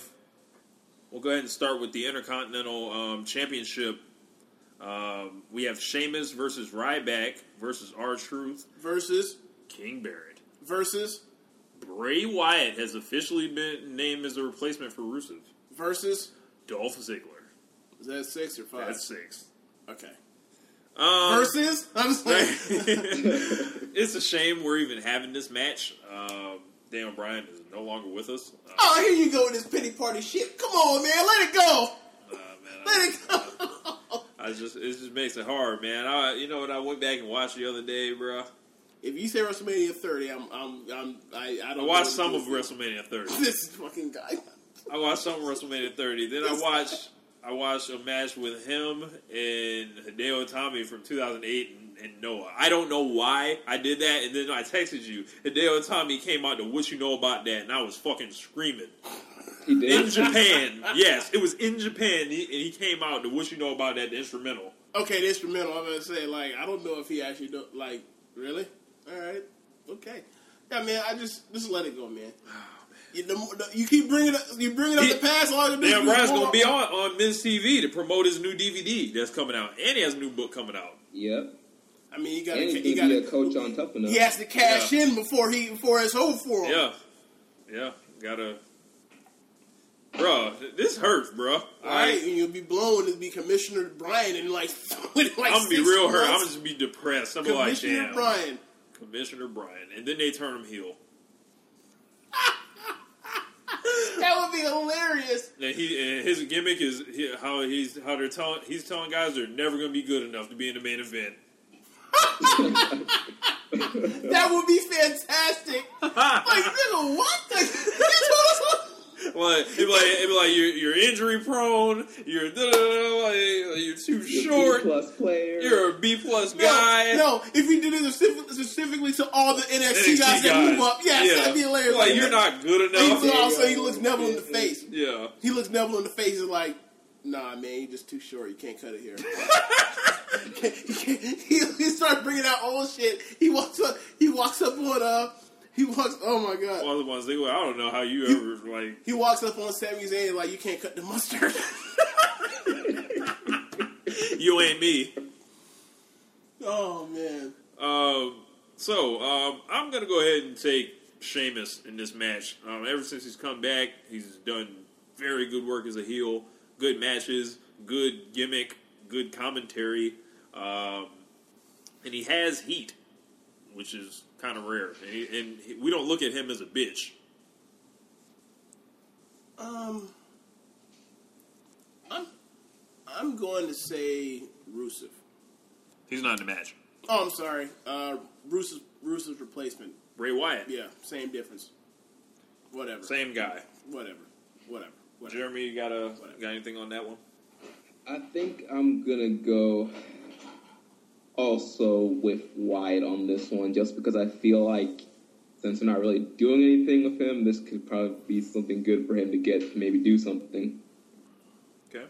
We'll go ahead and start with the Intercontinental um, Championship. Um, we have Sheamus versus Ryback versus R-Truth, versus King Barrett. versus Bray Wyatt has officially been named as a replacement for Rusev. versus. Dolph Ziggler. Is that six or five? That's six. okay. Um, Versus. I'm like, it's a shame we're even having this match. Um, Daniel Bryan is no longer with us. Uh, oh, here you go with this pity party shit. Come on, man, let it go. uh, man, Let I, it go. I just it just makes it hard, man. I, you know what? I went back and watched the other day, bro. If you say WrestleMania 30, I'm, I'm, I'm I, I I don't. watched some of. WrestleMania 30. This fucking guy. I watched some of WrestleMania 30. Then I watched I watched a match with him and Hideo Itami from 2008 and, Noah. I don't know why I did that, and then I texted you. And Hideo Itami came out to what you know about that, and I was fucking screaming. He In. Japan, yes, it was in Japan, and he, and he came out to what you know about that the instrumental. Okay, the instrumental. I'm gonna say like I don't know if he actually do, like really. All right, okay. Yeah, man. I just just let it go, man. Oh, you, the, the, you keep bringing up, you bringing up He- the past. All you do Dan is Bryan's more- gonna be on on Miz TV to promote his new DVD that's coming out, and he has a new book coming out. Yep. I mean, you got And to. he's got be a coach on top of He has to cash in before he before it's over for him. Yeah, yeah, gotta. Bro, this hurts, bro. All right, and you'll be blown to be Commissioner Bryan and like, like I'm gonna be six real hurt. I'm months. gonna just be depressed. I'm gonna like, Commissioner damn, Bryan. Commissioner Bryan, and then they turn him heel. That would be hilarious. And he and his gimmick is he, how he's how they're telling he's telling guys they're never gonna be good enough to be in the main event. That would be fantastic. like, nigga, what? The, Well, it'd be like, it'd be like you're, you're injury prone. You're da, da, da, like, you're too short. plus player. You're a B plus guy. No, no, if he did it specific- specifically to all the NXT, NXT guys, that move up, yes, that'd be hilarious. Like you're not good enough. look- also, he looks Neville in the face. Yeah. He looks Neville in the face. Is like, nah, man, you're just too short. You can't cut it here. he, he, starts bringing out old shit. He walks up. He walks up on uh. He walks. Oh my god. One of the ones they go, I don't know how you ever like. He walks up on Sami Zayn like, you can't cut the mustard. You ain't me. oh man. Um, so um, I'm gonna go ahead and take Sheamus in this match. Um, ever since he's come back, he's done very good work as a heel. Good matches, good gimmick, good commentary, um, and he has heat, which is kind of rare. And, he, and he, we don't look at him as a bitch. Um, I'm I'm going to say Rusev. He's not in the match. Oh, I'm sorry. Uh, Rusev Rusev's replacement. Bray Wyatt, Yeah, same difference. Whatever. same guy. Whatever. Whatever. Whatever. Jeremy, you got a got anything on that one? I think I'm gonna go also with Wyatt on this one, just because I feel like since we're not really doing anything with him, this could probably be something good for him to get to maybe do something. Okay.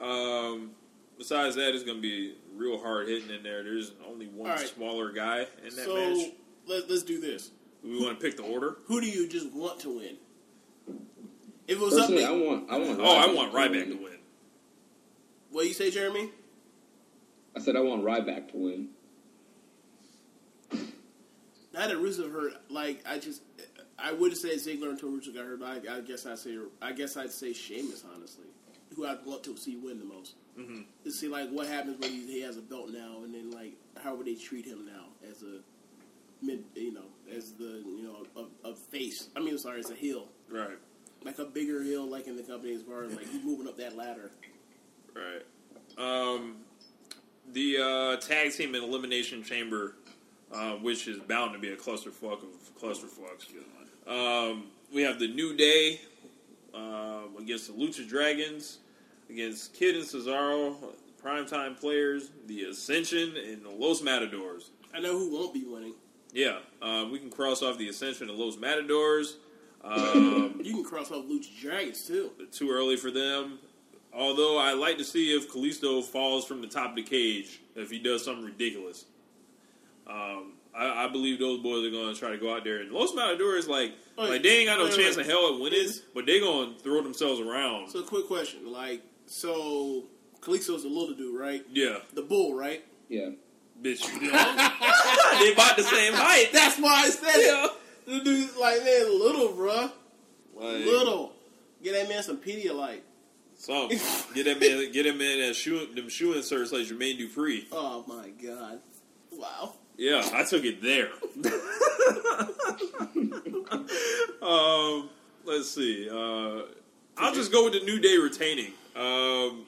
Um, besides that, it's going to be real hard hitting in there. There's only one All right. smaller guy in that So match. let, let's do this. We want to pick the order. Who do you just want to win? If it was up Personally, to I want I want Oh, I want Ryback to win. what you say, Jeremy? I said I want Ryback to win. Now that Rusev hurt, like I just, I would say Ziggler until Rusev got hurt. But I, I guess I say, I guess I'd say Sheamus honestly, who I'd want to see win the most. Mm-hmm. To see like what happens when he, he has a belt now, and then like how would they treat him now as a mid, you know, as the you know a, a face. I mean, sorry, as a heel, Right. Like a bigger hill, like in the company as far as like he's moving up that ladder. Right. Um, the uh, tag team and elimination chamber, uh, which is bound to be a clusterfuck of clusterfucks. Um, we have the New Day um, against the Lucha Dragons, against Kidd and Cesaro, primetime players, the Ascension, and the Los Matadors. I know who won't be winning. Yeah, um, we can cross off the Ascension and Los Matadors. Um, You can cross off Lucha Dragons too. too early for them. Although I like to see if Kalisto falls from the top of the cage if he does something ridiculous. Um, I, I believe those boys are going to try to go out there and Los Matadors like Wait, like they ain't got no wait, chance wait. in hell at winning, but they're going to throw themselves around. So, quick question: like, so Kalisto's a little dude, right? yeah, The bull, right? Yeah. bitch, you know? they about the same height. That's why I said Yeah. it. The dude's like, man, little, bruh. Like, Little. Get that man some Pedialyte. So get that man, get him man that shoe, them shoe inserts like Jermaine Dupri. Oh my god. Wow. Yeah, I took it there. um, let's see. Uh, I'll just go with the New Day retaining. Um,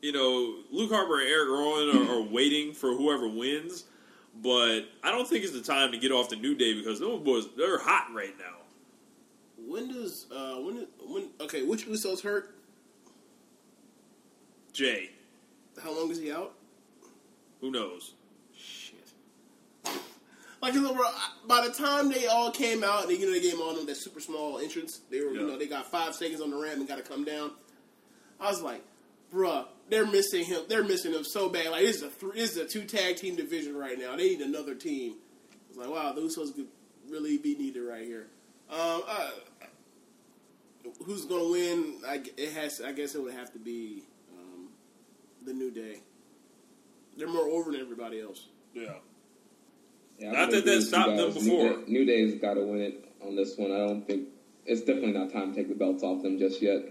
you know, Luke Harper and Eric Rowan are, are waiting for whoever wins, but I don't think it's the time to get off the New Day because those boys they're hot right now. When does uh when when okay, which Uso's hurt? Jey, How long is he out? who knows? Shit. Like, 'cause, bro, by the time they all came out, and you know they gave all them that super small entrance. They were, you know, they got five seconds on the ramp and got to come down. I was like, bruh, they're missing him. They're missing him so bad. Like, this is a three, this is a two tag team division right now. They need another team. It's like, wow, the Usos could really be needed right here. Um, uh, who's gonna win? I, it has. I guess it would have to be um, the New Day. They're more over than everybody else. Yeah. Yeah, Not that that gonna agree with stopped them before. New, Day, New Day's got to win it on this one. I don't think it's definitely not time to take the belts off them just yet.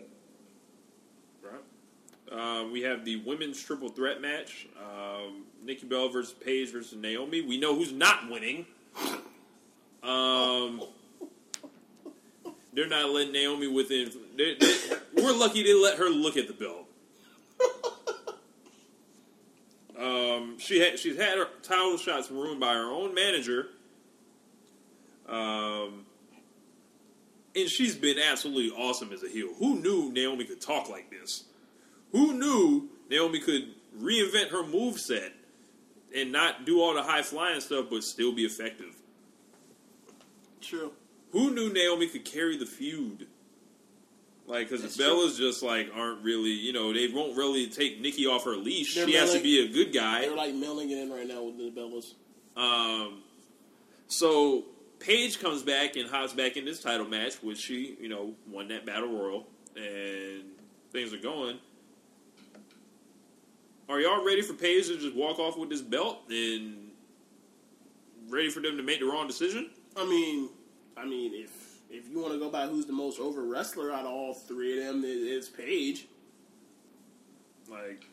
Um, we have the women's triple threat match: um, Nikki Bella versus Paige versus Naomi. We know who's not winning. Um, they're not letting Naomi within. They, they, we're lucky they let her look at the belt. Um, she she's had her title shots ruined by her own manager. Um, and she's been absolutely awesome as a heel. Who knew Naomi could talk like this? Who knew Naomi could reinvent her move set and not do all the high flying stuff, but still be effective? True. Who knew Naomi could carry the feud? Like, because the Bellas just like aren't really, you know, they won't really take Nikki off her leash. They're she has to be a good guy. They're like mailing it in right now with the Bellas. Um, so Paige comes back and hops back in this title match, which she, you know, won that battle royal, and things are going. Are y'all ready for Paige to just walk off with this belt and ready for them to make the wrong decision? I mean, I mean, if if you want to go by who's the most over wrestler out of all three of them, it, it's Paige. Like,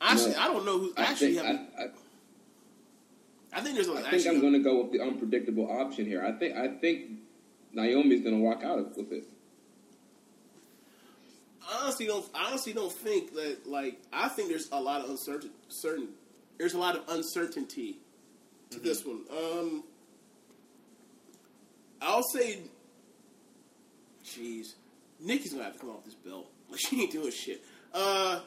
Actually, No. I don't know who. I Actually, think, have, I, I, I think there's a. I think actually, I'm going to go with the unpredictable option here. I think I think Naomi's going to walk out with it. I honestly don't. I honestly don't think that. Like, I think there's a lot of uncertain. Certain. There's a lot of uncertainty to this one. Um, I'll say. Jeez, Nikki's gonna have to come off this belt. Like she ain't doing shit. Uh,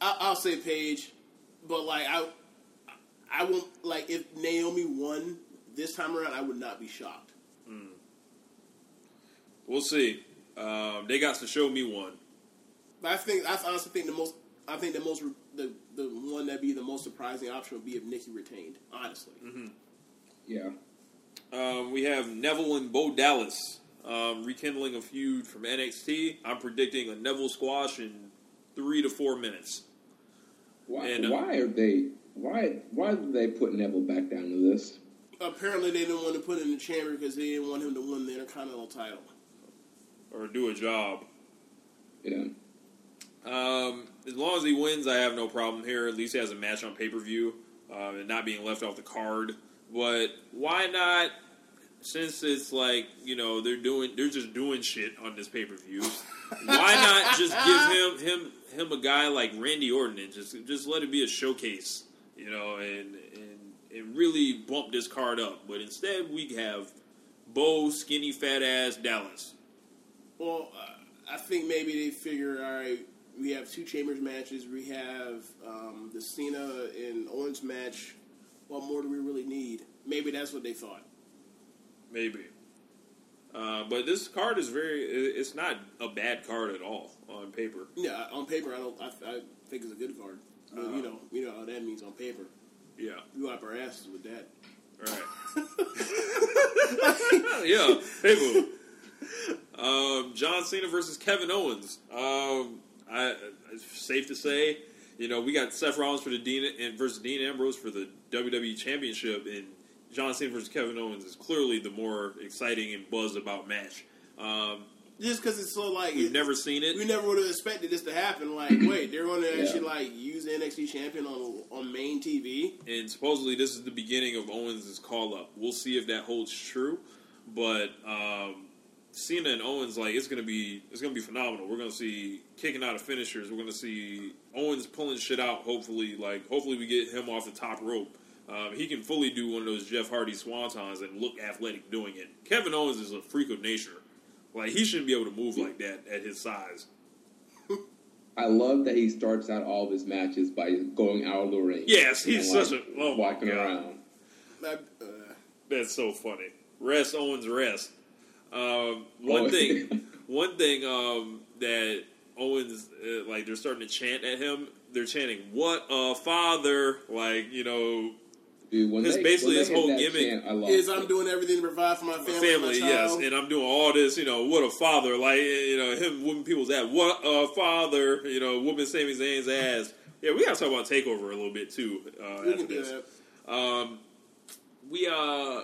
I, I'll say Paige, but like I, I won't like if Naomi won this time around. I would not be shocked. we'll see. Um, they got to show me one. I think I honestly think the most. I think the most the the one that'd be the most surprising option would be if Nikki retained. Honestly, Yeah. Um, we have Neville and Bo Dallas um, rekindling a feud from NXT. I'm predicting a Neville squash in three to four minutes. Why? And, uh, why are they? Why? Why did they put Neville back down to this? apparently they didn't want to put him in the chamber because they didn't want him to win the Intercontinental title. Or do a job. Yeah. Um, as long as he wins, I have no problem here. At least he has a match on pay per view um, and not being left off the card. But why not? Since it's like you know they're doing, they're just doing shit on this pay per view. why not just give him him him a guy like Randy Orton and just just let it be a showcase, you know, and and and really bump this card up. But instead, we have Bo, skinny, fat ass Dallas. Well, uh, I think maybe they figure, all right, we have two Chambers matches. We have um, the Cena and Owens match. What more do we really need? Maybe that's what they thought. Maybe. Uh, but this card is very, it's not a bad card at all on paper. Yeah, on paper, I don't. I, I think it's a good card. But Uh-huh. you know, you know how that means on paper. Yeah. We wipe our asses with that. Right. yeah, paper. Um, John Cena versus Kevin Owens. Um, I, it's safe to say, you know, we got Seth Rollins for the Dean and versus Dean Ambrose for the WWE Championship, and John Cena versus Kevin Owens is clearly the more exciting and buzz about match. Um, Just because it's so like we've never seen it. we never would have expected this to happen. Like, wait, they're going to actually like use the NXT champion on on main TV. and supposedly this is the beginning of Owens' call up. We'll see if that holds true, but um, Cena and Owens like it's gonna be it's gonna be phenomenal. We're gonna see kicking out of finishers. We're gonna see Owens pulling shit out. Hopefully, like hopefully we get him off the top rope. Um, he can fully do one of those Jeff Hardy swantons and look athletic doing it. Kevin Owens is a freak of nature. Like he shouldn't be able to move like that at his size. I love that he starts out all of his matches by going out of the ring. Yes, he's and, such a- oh walking around. I, uh, That's so funny. Rest Owens rest. Um, one Oh. thing, one thing um, that Owens uh, like they're starting to chant at him. They're chanting "What a father!" Like you know, Dude, His- they, basically his whole that gimmick chant, is it. I'm doing everything to provide for my family, family, my yes, and I'm doing all this. You know, what a father! Like you know, him whooping people's ass. What a father! You know, whooping Sami Zayn's ass. Yeah, we got to talk about Takeover a little bit too. Uh, we after can do this. that. Um, we uh,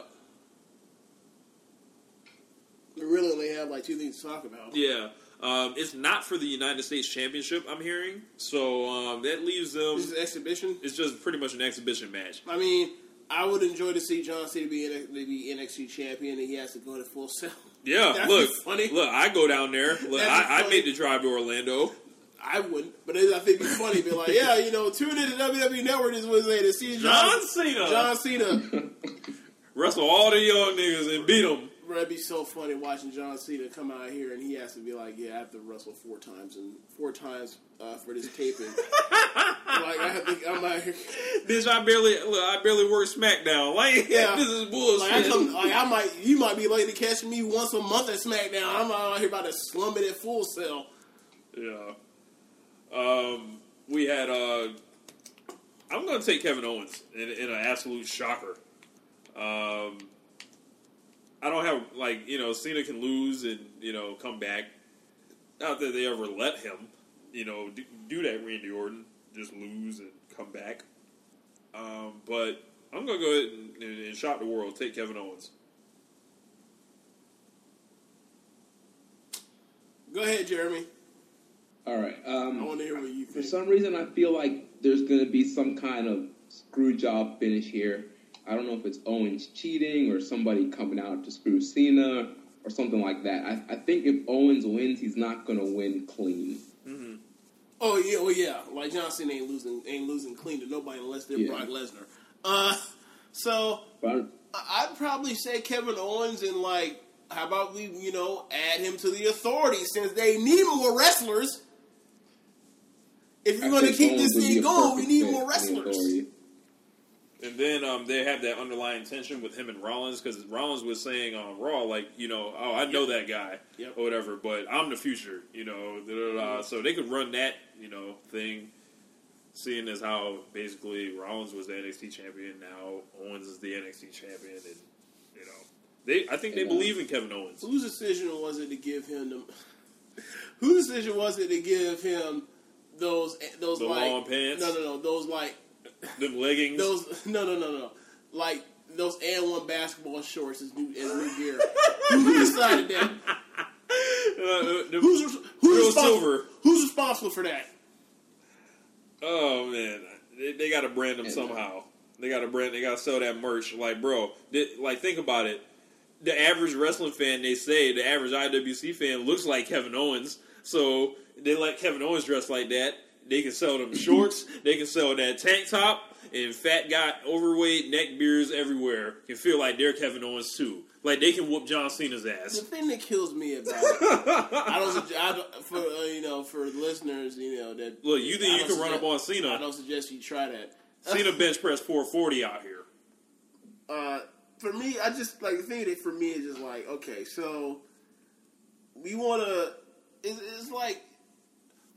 We really only have like two things to talk about. Yeah. Um, it's not for the United States Championship, I'm hearing. So um, that leaves them. This is exhibition. It's just pretty much an exhibition match. I mean, I would enjoy to see John Cena be, be NXT champion, and he has to go to Full Sail. Yeah, look, funny. look, I go down there. Look, I, I made the drive to Orlando. I wouldn't, but it, I think it'd be funny. Be like, yeah, you know, tune in to WWE Network this Wednesday to see John, John Cena John Cena. wrestle all the young niggas and beat them. It'd be so funny watching John Cena come out here and he has to be like, "Yeah, I have to wrestle four times and four times uh, for this taping." like I have to, I'm like. Bitch, I barely, look, I barely work SmackDown. Like, Yeah. this is bullshit. Like I come, like I might, you might be late to catch me once a month at SmackDown. I'm out here about to slum it at Full Sail. Yeah. Um, we had. Uh, I'm going to take Kevin Owens in, in an absolute shocker. Um, I don't have like you know Cena can lose and you know come back. Not that they ever let him, you know, do, do that. Randy Orton just lose and come back. Um, but I'm going to go ahead and, and, and shock the world. Take Kevin Owens. Go ahead, Jeremy. All right. I Um, want to hear what you for some reason, I feel like there's going to be some kind of screw job finish here. I don't know if it's Owens cheating or somebody coming out to screw Cena or something like that. I, I think if Owens wins, he's not going to win clean. Oh yeah, oh yeah. Like Johnson ain't losing, ain't losing clean to nobody unless they're Yeah. Brock Lesnar. Uh, so But I- I- I'd probably say Kevin Owens and like, how about we, you know, add him to the authority since they need more wrestlers. If you're going to keep Owens this thing going, we need more wrestlers. And then um, they have that underlying tension with him and Rollins because Rollins was saying on Raw, like, you know, oh, I know that guy Yep. or whatever, but I'm the future, you know. Da, da, da. So they could run that, you know, thing, seeing as how basically Rollins was the NXT champion, now Owens is the NXT champion, and you know, they. I think they And, uh, believe in Kevin Owens. Whose decision was it to give him the? Whose decision was it to give him those those The like long pants? No, no, no. Those like Them leggings. those no, no, no, no. Like those and one basketball shorts as new as new gear. Who decided that? Uh, the- Who's who's responsible? silver. Who's responsible for that? Oh man, they, they got to brand them And, somehow. They got to brand. They got to sell that merch. Like, bro, they, like think about it. The average wrestling fan, they say, the average IWC fan looks like Kevin Owens. So they let Kevin Owens dress like that. They can sell them shorts, they can sell that tank top, and fat guy, overweight, neck beards everywhere can feel like they're Kevin Owens too. Like they can whoop John Cena's ass. The thing that kills me about it, I don't, I don't for uh, you know for listeners, you know that Look, you think I you can run up on Cena? I don't suggest you try that. Cena bench press 440 out here. uh, for me, I just like the thing that for me is just like okay, so we want to. It's, it's like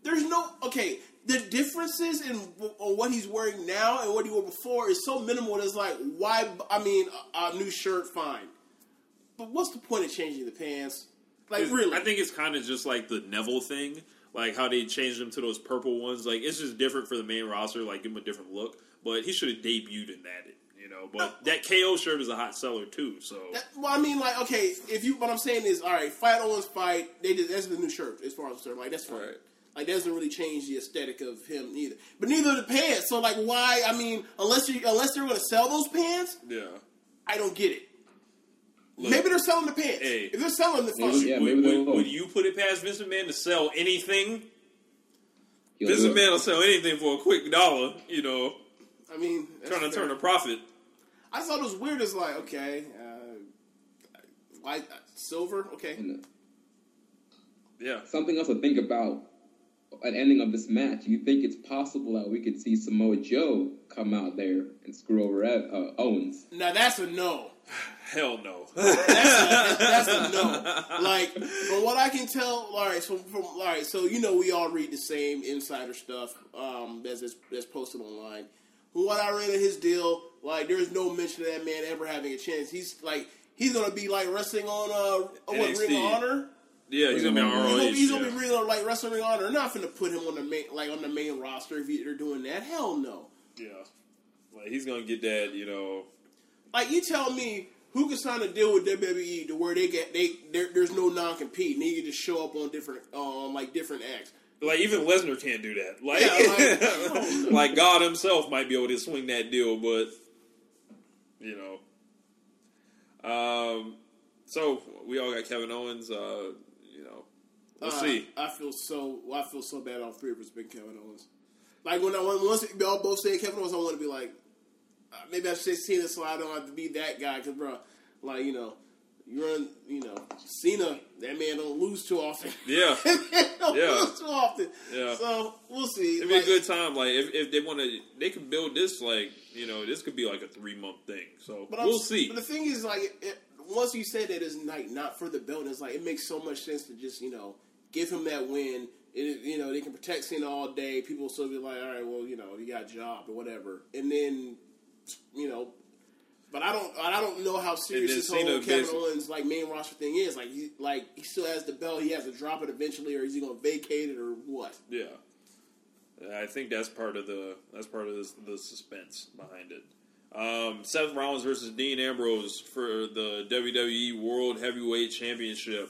there's no okay. The differences in what he's wearing now and what he wore before is so minimal. It's like why? I mean, a, a new shirt, fine, but what's the point of changing the pants? Like really? I think it's kind of just like the Neville thing, like how they changed him to those purple ones. Like it's just different for the main roster, like give him a different look. But he should have debuted in that, you know. But that KO shirt is a hot seller too. So That- well, I mean, like, okay, if you, what I'm saying is, all right, fight Owens fight. They did that's the new shirt as far as I'm concerned. Like, that's fine. Right. Like, that doesn't really change the aesthetic of him either. But neither the pants. So, like, why? I mean, unless you unless they're going to sell those pants, yeah, I don't get it. Look, maybe they're selling the pants. Hey. if they're selling the Maybe- fine. yeah, would, maybe they would, would you put it past Vince McMahon to sell anything? He'll Vince do it. McMahon will sell anything for a quick dollar. You know, I mean, trying to fair. turn a profit. I thought it was weird. It's like, okay, uh, white, uh, silver, okay. Uh, Yeah, something else to think about an ending of this match. You think it's possible that we could see Samoa Joe come out there and screw over Ed, uh, Owens? Now that's a no. hell no. That's a, that's a no. Like from what I can tell, all right. So from all right, so you know we all read the same insider stuff um, that's that's that's posted online. From what I read of his deal, like there's no mention of that man ever having a chance. He's like he's gonna be like wrestling on uh what Ring of Honor. Yeah, he's gonna be on He's ROH. gonna, he's gonna be real like wrestling Ring of Honor. They're not gonna put him on the main like on the main roster if they're doing that. Hell no. yeah, like he's gonna get that. You know, Like you tell me who can sign a deal with WWE to where they get they there's no non compete and he can just show up on different um like different acts. like even Lesnar can't do that. Like, Yeah, like- like God Himself might be able to swing that deal, but you know. Um. So we all got Kevin Owens. Uh. We'll Uh, see. I feel so I feel so bad all three of us been Kevin Owens. Like when I when once y'all both say Kevin Owens, I want to be like uh, maybe I should say Cena so I don't have to be that guy because bro, like you know. You run, you know, Cena. That man don't lose too often. Yeah. don't Yeah. lose too often. Yeah. So we'll see. It'd be a good time. Like if, if they want to, they could build this. Like you know, this could be like a three month thing. So But I'm- we'll see. But the thing is, like, it, once you say that it's like not for the belt, it's like it makes so much sense to just you know give him that win. It, you know, they can protect Cena all day. People will still be like, all right, well, you know, you got a job or whatever, and then you know. But I don't, I don't know how serious this whole Kevin basically- Owens like main roster thing is. Like, he, like he still has the belt. He has to drop it eventually, or is he going to vacate it, or what? Yeah, I think that's part of the that's part of this, the suspense behind it. Um, Seth Rollins versus Dean Ambrose for the WWE World Heavyweight Championship.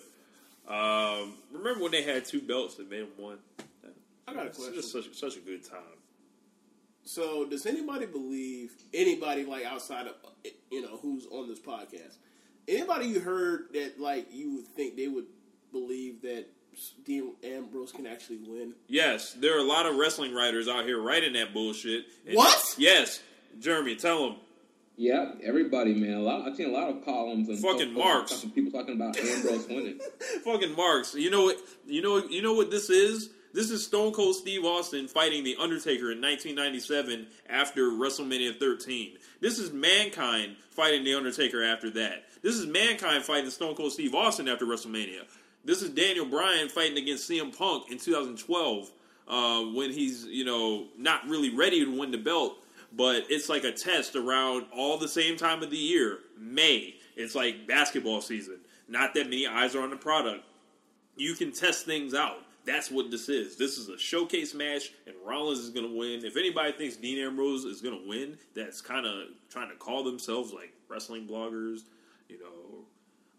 Um, remember when they had two belts that made them one? I got a question. such such a good time. So, does anybody believe anybody like outside of you know who's on this podcast? Anybody you heard that like you would think they would believe that Dean Ambrose can actually win? Yes, there are a lot of wrestling writers out here writing that bullshit. And- What? Yes, Jeremy, tell them. Yeah, everybody, man. A lot. I've seen a lot of columns and Fucking marks. talking- People talking about Ambrose winning. Fucking marks. You know what? You know. You know what this is. This is Stone Cold Steve Austin fighting the Undertaker in 1997 after WrestleMania 13. This is Mankind fighting the Undertaker after that. This is Mankind fighting Stone Cold Steve Austin after WrestleMania. This is Daniel Bryan fighting against CM Punk in 2012 uh, when he's you know not really ready to win the belt, but it's like a test around all the same time of the year, May. It's like basketball season. Not that many eyes are on the product you can test things out. That's what this is. This is a showcase match, and Rollins is going to win. If anybody thinks Dean Ambrose is going to win, that's kind of trying to call themselves like wrestling bloggers, you know,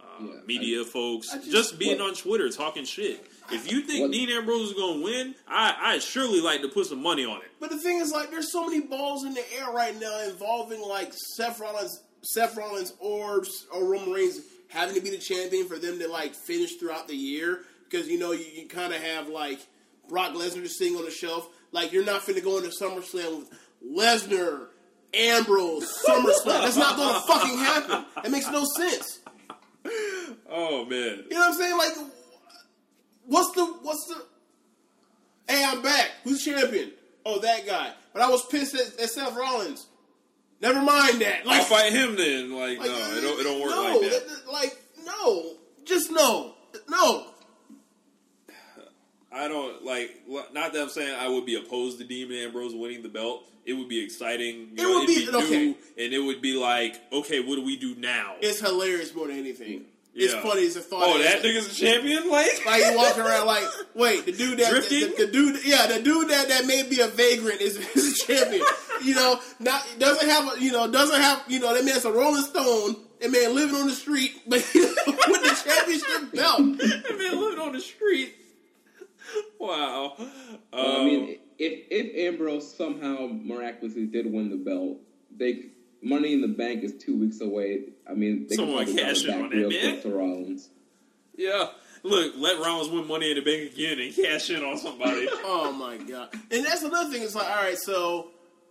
uh, Yeah, media folks, I just, just- being what- on Twitter talking shit. If you think What- Dean Ambrose is going to win, I I surely like to put some money on it. But the thing is, like, there's so many balls in the air right now involving like Seth Rollins, Seth Rollins, or or Roman Reigns having to be the champion for them to like finish throughout the year because you know you, you kind of have like Brock Lesnar just sitting on the shelf. like you're not finna go into SummerSlam with Lesnar, Ambrose, SummerSlam. That's not gonna fucking happen. It makes no sense. Oh man. You know what I'm saying? Like, what's the what's the? Hey, I'm back. Who's champion? Oh, that guy. But I was pissed at, at Seth Rollins. Never mind that. Like, I'll fight him then. Like, like, no, it uh, don't, it don't work no, like that. that- Like, no, just no, no. I don't like. Not that I'm saying I would be opposed to Dean Ambrose winning the belt. It would be exciting. You It know, would it'd be- okay. new, and it would be like, okay, what do we do now? It's hilarious more than anything. It's Yeah. funny as a thought. oh, is. that nigga's a champion. Like, Like you walking around like, wait, the dude that Drifting? the, the dude, yeah, the dude that, that may be a vagrant is, is a champion. you know, not doesn't have a, you know doesn't have you know that man's a Rolling Stone. That man living on the street, but with the championship belt. that man living on the street. Wow. Well, I Um, mean, if if Ambrose somehow miraculously did win the belt, they Money in the Bank is two weeks away. I mean, they Someone can probably cash run in it on that, man. to Rollins. yeah. Look, let Rollins win Money in the Bank again and cash in on somebody. Oh my god! And that's another thing. It's like, all right, so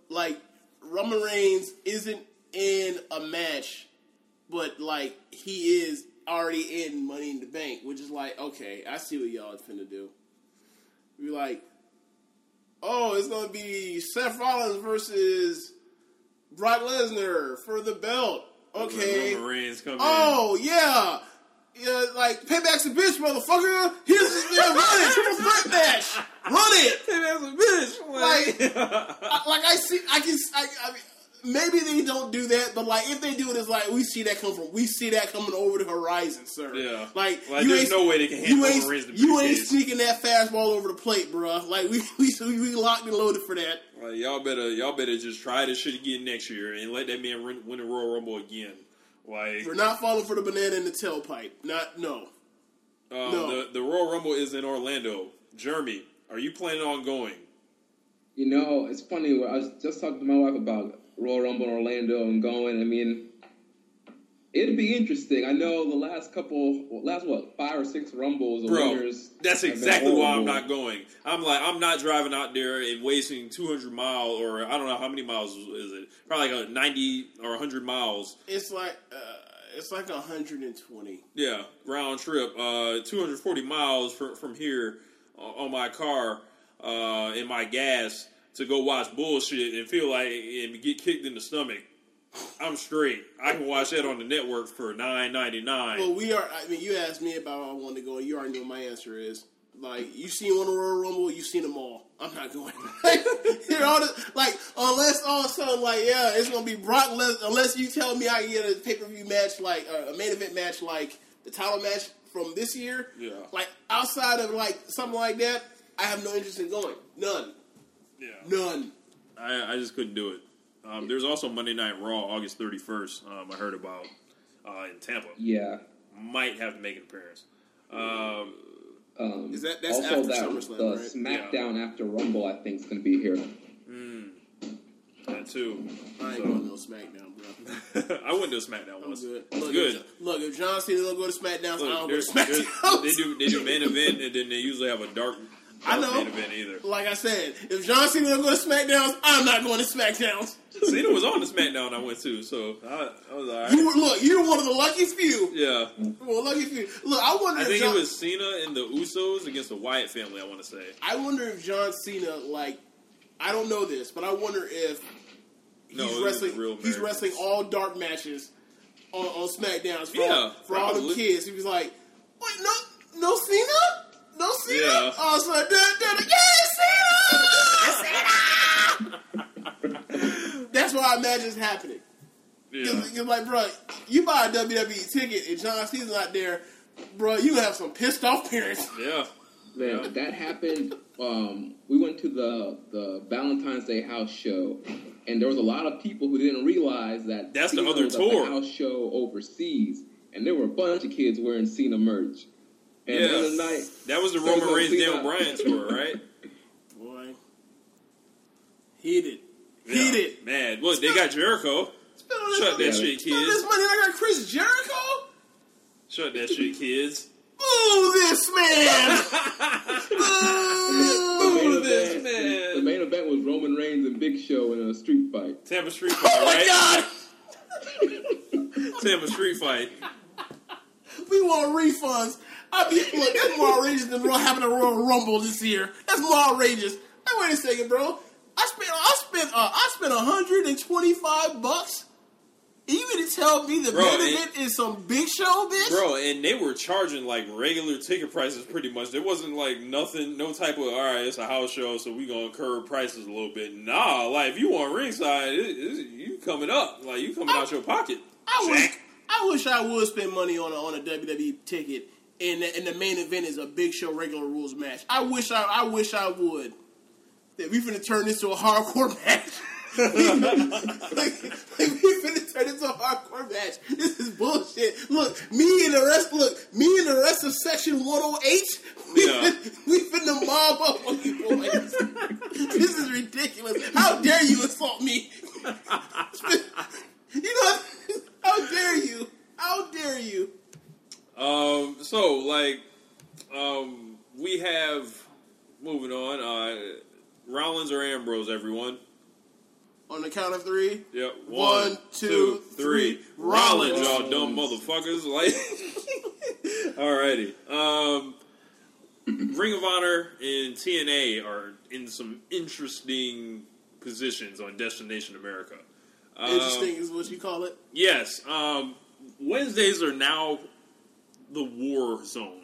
like Roman Reigns isn't in a match, but like he is already in Money in the Bank, which is like, okay, I see what y'all finna do. You're like, oh, it's gonna be Seth Rollins versus Brock Lesnar for the belt. Okay. Roman Reigns come in. Oh yeah. Yeah, like payback's a bitch, motherfucker. Here's this damn run it, triple threat match. Run it. Hey, that's a bitch. Like, I, like I see, I can, I, I mean, maybe they don't do that, but like if they do it, it's like we see that come from, we see that coming over the horizon, sir. Yeah. like, Like, you there's ain't, no way they can hand you Roman ain't, the you ain't sneaking that fastball over the plate, bruh. Like we, we, we locked and loaded for that. Like, y'all better, y'all better just try this shit again next year and let that man win, win the Royal Rumble again. Like, We're not falling for the banana in the tailpipe. Not no. um, no. the the Royal Rumble is in Orlando. Jeremy, are you planning on going? You know, it's funny. I was just talking to my wife about Royal Rumble in Orlando and going. I mean, it'd be interesting. I know the last couple, last what, five or six Rumbles, the Bro, winners. that's exactly why I'm not going. I'm like, I'm not driving out there and wasting 200 miles, or I don't know how many miles is it? Probably like a 90 or 100 miles. It's like, uh, it's like 120. Yeah, round trip, uh, 240 miles from from here uh, on my car uh, in my gas to go watch bullshit and feel like and get kicked in the stomach. I'm straight. I can watch that on the network for nine ninety nine. Well, we are. I mean, you asked me about I want to go. You already know what my answer is. Like, you seen one Royal Rumble, you've seen them all. I'm not going. you know, like, unless all of a sudden, like, yeah, it's gonna be Brock Lesnar. Unless you tell me I can get a pay per view match, like uh, a main event match, like the title match from this year. Yeah. Like outside of like something like that, I have no interest in going. None. Yeah, None. I, I just couldn't do it. Um, there's also Monday Night Raw, August 31st. Um, I heard about uh, in Tampa. Yeah. Might have to make an appearance. Um, Um, Is that- that's also after that SummerSlam, the right? SmackDown after Rumble? I think is going to be here. that too. I ain't going to no SmackDown, bro. I went to SmackDown I'm once. good. It's Look, good. If, look, if John Cena don't go to SmackDown, I don't go to there's- SmackDown. they do they do main event and then they usually have a dark, I know. main event either. Like I said, if John Cena don't go to SmackDowns, I'm not going to SmackDowns. Cena was on the SmackDown I went to, so I, I was alright. You were, look, you're one of the luckiest few. Yeah, Well, lucky few. Look, I wonder I if think John, it was Cena and the Usos against the Wyatt family. I want to say. I wonder if John Cena, like, I don't know this, but I wonder if he's No, wrestling. real He's wrestling all dark matches on, on SmackDowns for, Yeah, all, for all probably. kids. He was like, "Wait, no, no Cena, no Cena." Yeah. I was like, "Da, da, da, "Yeah, Cena!" That's what I imagine is happening. Yeah, Because, like, bro, you buy a WWE ticket and John Cena's not there, bro, you have some pissed off parents. yeah. Man, Yeah. that happened. Um, we went to the the Valentine's Day house show, and there was a lot of people who didn't realize that That's the other was tour. the house show overseas, and there were a bunch of kids wearing Cena merch. And Yeah. the other night, That was the Roman Reigns Cena. Daniel Bryan tour, right? Boy, heated, Yeah. it, Man, look, they got Jericho. Spend all this Shut that Yeah. shit, spend all this kids. money I got Chris Jericho. Shut that shit, kids. Boo this man! Boo this man! The main event was Roman Reigns and Big Show in a Street Fight. Tampa Street oh, Fight, Oh my right? god! Tampa Street Fight. We want refunds. I mean, look, that's more outrageous than having a Royal Rumble this year. That's more outrageous. Hey, wait a second, bro. I spent I spent uh, I spent 125 bucks. And you gonna tell me the Bro, main event is some big show, bitch? Bro, and they were charging like regular ticket prices pretty much. There wasn't like nothing, no type of, all right, it's a house show, so we going to curb prices a little bit. Nah, like if you want ringside, it, it, you coming up. Like you coming out your pocket. I wish I wish I would spend money on a, on a WWE ticket, and the, and the main event is a Big Show regular rules match. I wish I I wish I would. That we finna turn this to a hardcore match. like, like, we finna turn this to a hardcore match. This is bullshit. Look, me and the rest. Look, me and the rest of Section 108. We, Yeah. we finna mob up on you boys. this is ridiculous. How dare you assault me? you know, how dare you? How dare you? Um, so like, um, we have moving on. Uh, Rollins or Ambrose, everyone. On the count of three. Yep. One, two, three. Rollins, Rollins. y'all dumb motherfuckers. Like, alrighty. Um, Ring of Honor and TNA are in some interesting positions on Destination America. Um, Interesting is what you call it. Yes. Um, Wednesdays are now the war zone.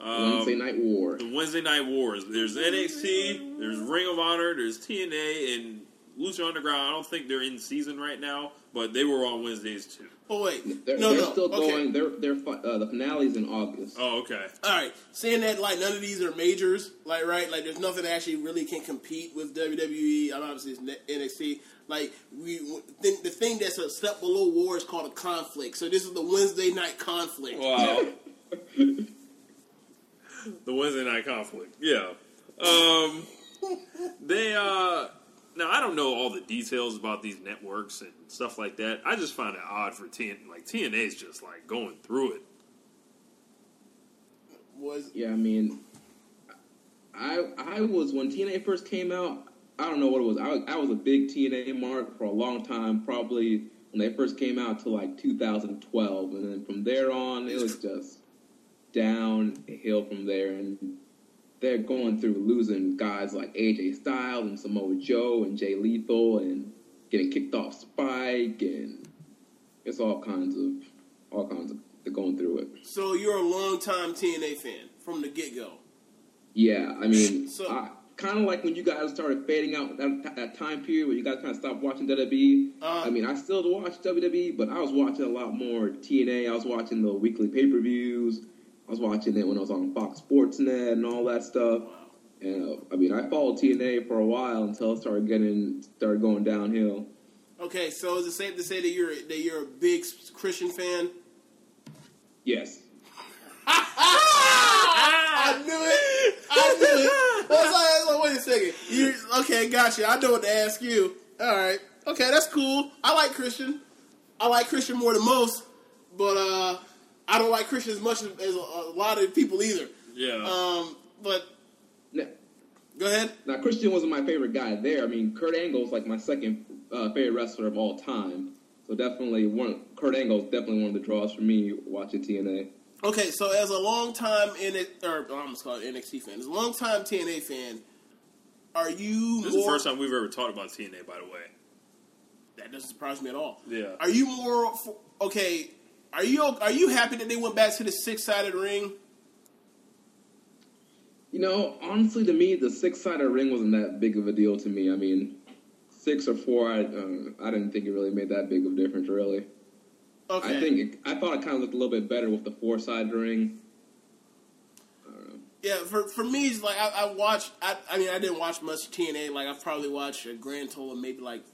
Um, Wednesday Night War. the Wednesday Night Wars. There's NXT, there's Ring of Honor, there's TNA, and Lucha Underground. I don't think they're in season right now, but they were on Wednesdays too. Oh wait, They're, no, they're no. still okay. going. They're they're uh, the finale's in August. Oh, okay. All right, saying that like none of these are majors, like right, like there's nothing that actually really can compete with WWE. I'm obviously NXT. Like we, th- the thing that's a step below war is called a conflict. So this is the Wednesday night conflict. Wow. the Wednesday night conflict. Yeah. Um, they uh now I don't know all the details about these networks and stuff like that. I just find it odd for TN like TNA's just like going through it. Was Yeah, I mean, I I was when TNA first came out. I don't know what it was. I, I was a big TNA mark for a long time, probably when they first came out to like 2012, and then from there on, it was just downhill from there. And they're going through losing guys like AJ Styles and Samoa Joe and Jay Lethal, and getting kicked off Spike, and it's all kinds of all kinds of they're going through it. so you're a longtime TNA fan from the get go. Yeah, I mean, So- kind of like when you guys started fading out that, that time period where you guys kind of stopped watching WWE. Uh, I mean, I still watch WWE, but I was watching a lot more TNA. I was watching the weekly pay per views. I was watching it when I was on Fox Sports Net and all that stuff. And uh, I mean, I followed TNA for a while until it started getting started going downhill. Okay, so is it safe to say that you're that you're a big Christian fan? Yes. I knew it. I knew it. Well, so- so wait a second. You okay? Gotcha. I know what to ask you. All right. Okay, that's cool. I like Christian. I like Christian more than most, but uh, I don't like Christian as much as, as a, a lot of people either. Yeah. Um, but Now, go ahead. now, Christian wasn't my favorite guy there. I mean, Kurt Angle's like my second uh, favorite wrestler of all time. So definitely one. Kurt Angle's definitely one of the draws for me watching TNA. Okay, so as a long time in it, or I almost call it NXT fan, as a long time TNA fan, are you this is the first time we've ever talked about TNA, by the way. That doesn't surprise me at all. Yeah. Are you more f- okay? Are you are you happy that they went back to the six sided ring? You know, honestly, to me, the six-sided ring wasn't that big of a deal to me. I mean, six or four, I uh, I didn't think it really made that big of a difference. Really, Okay. I think it, I thought it kind of looked a little bit better with the four-sided ring. I don't know. yeah. For for me, it's like I, I watched. I, I mean, I didn't watch much TNA. Like I've probably watched a grand total of maybe like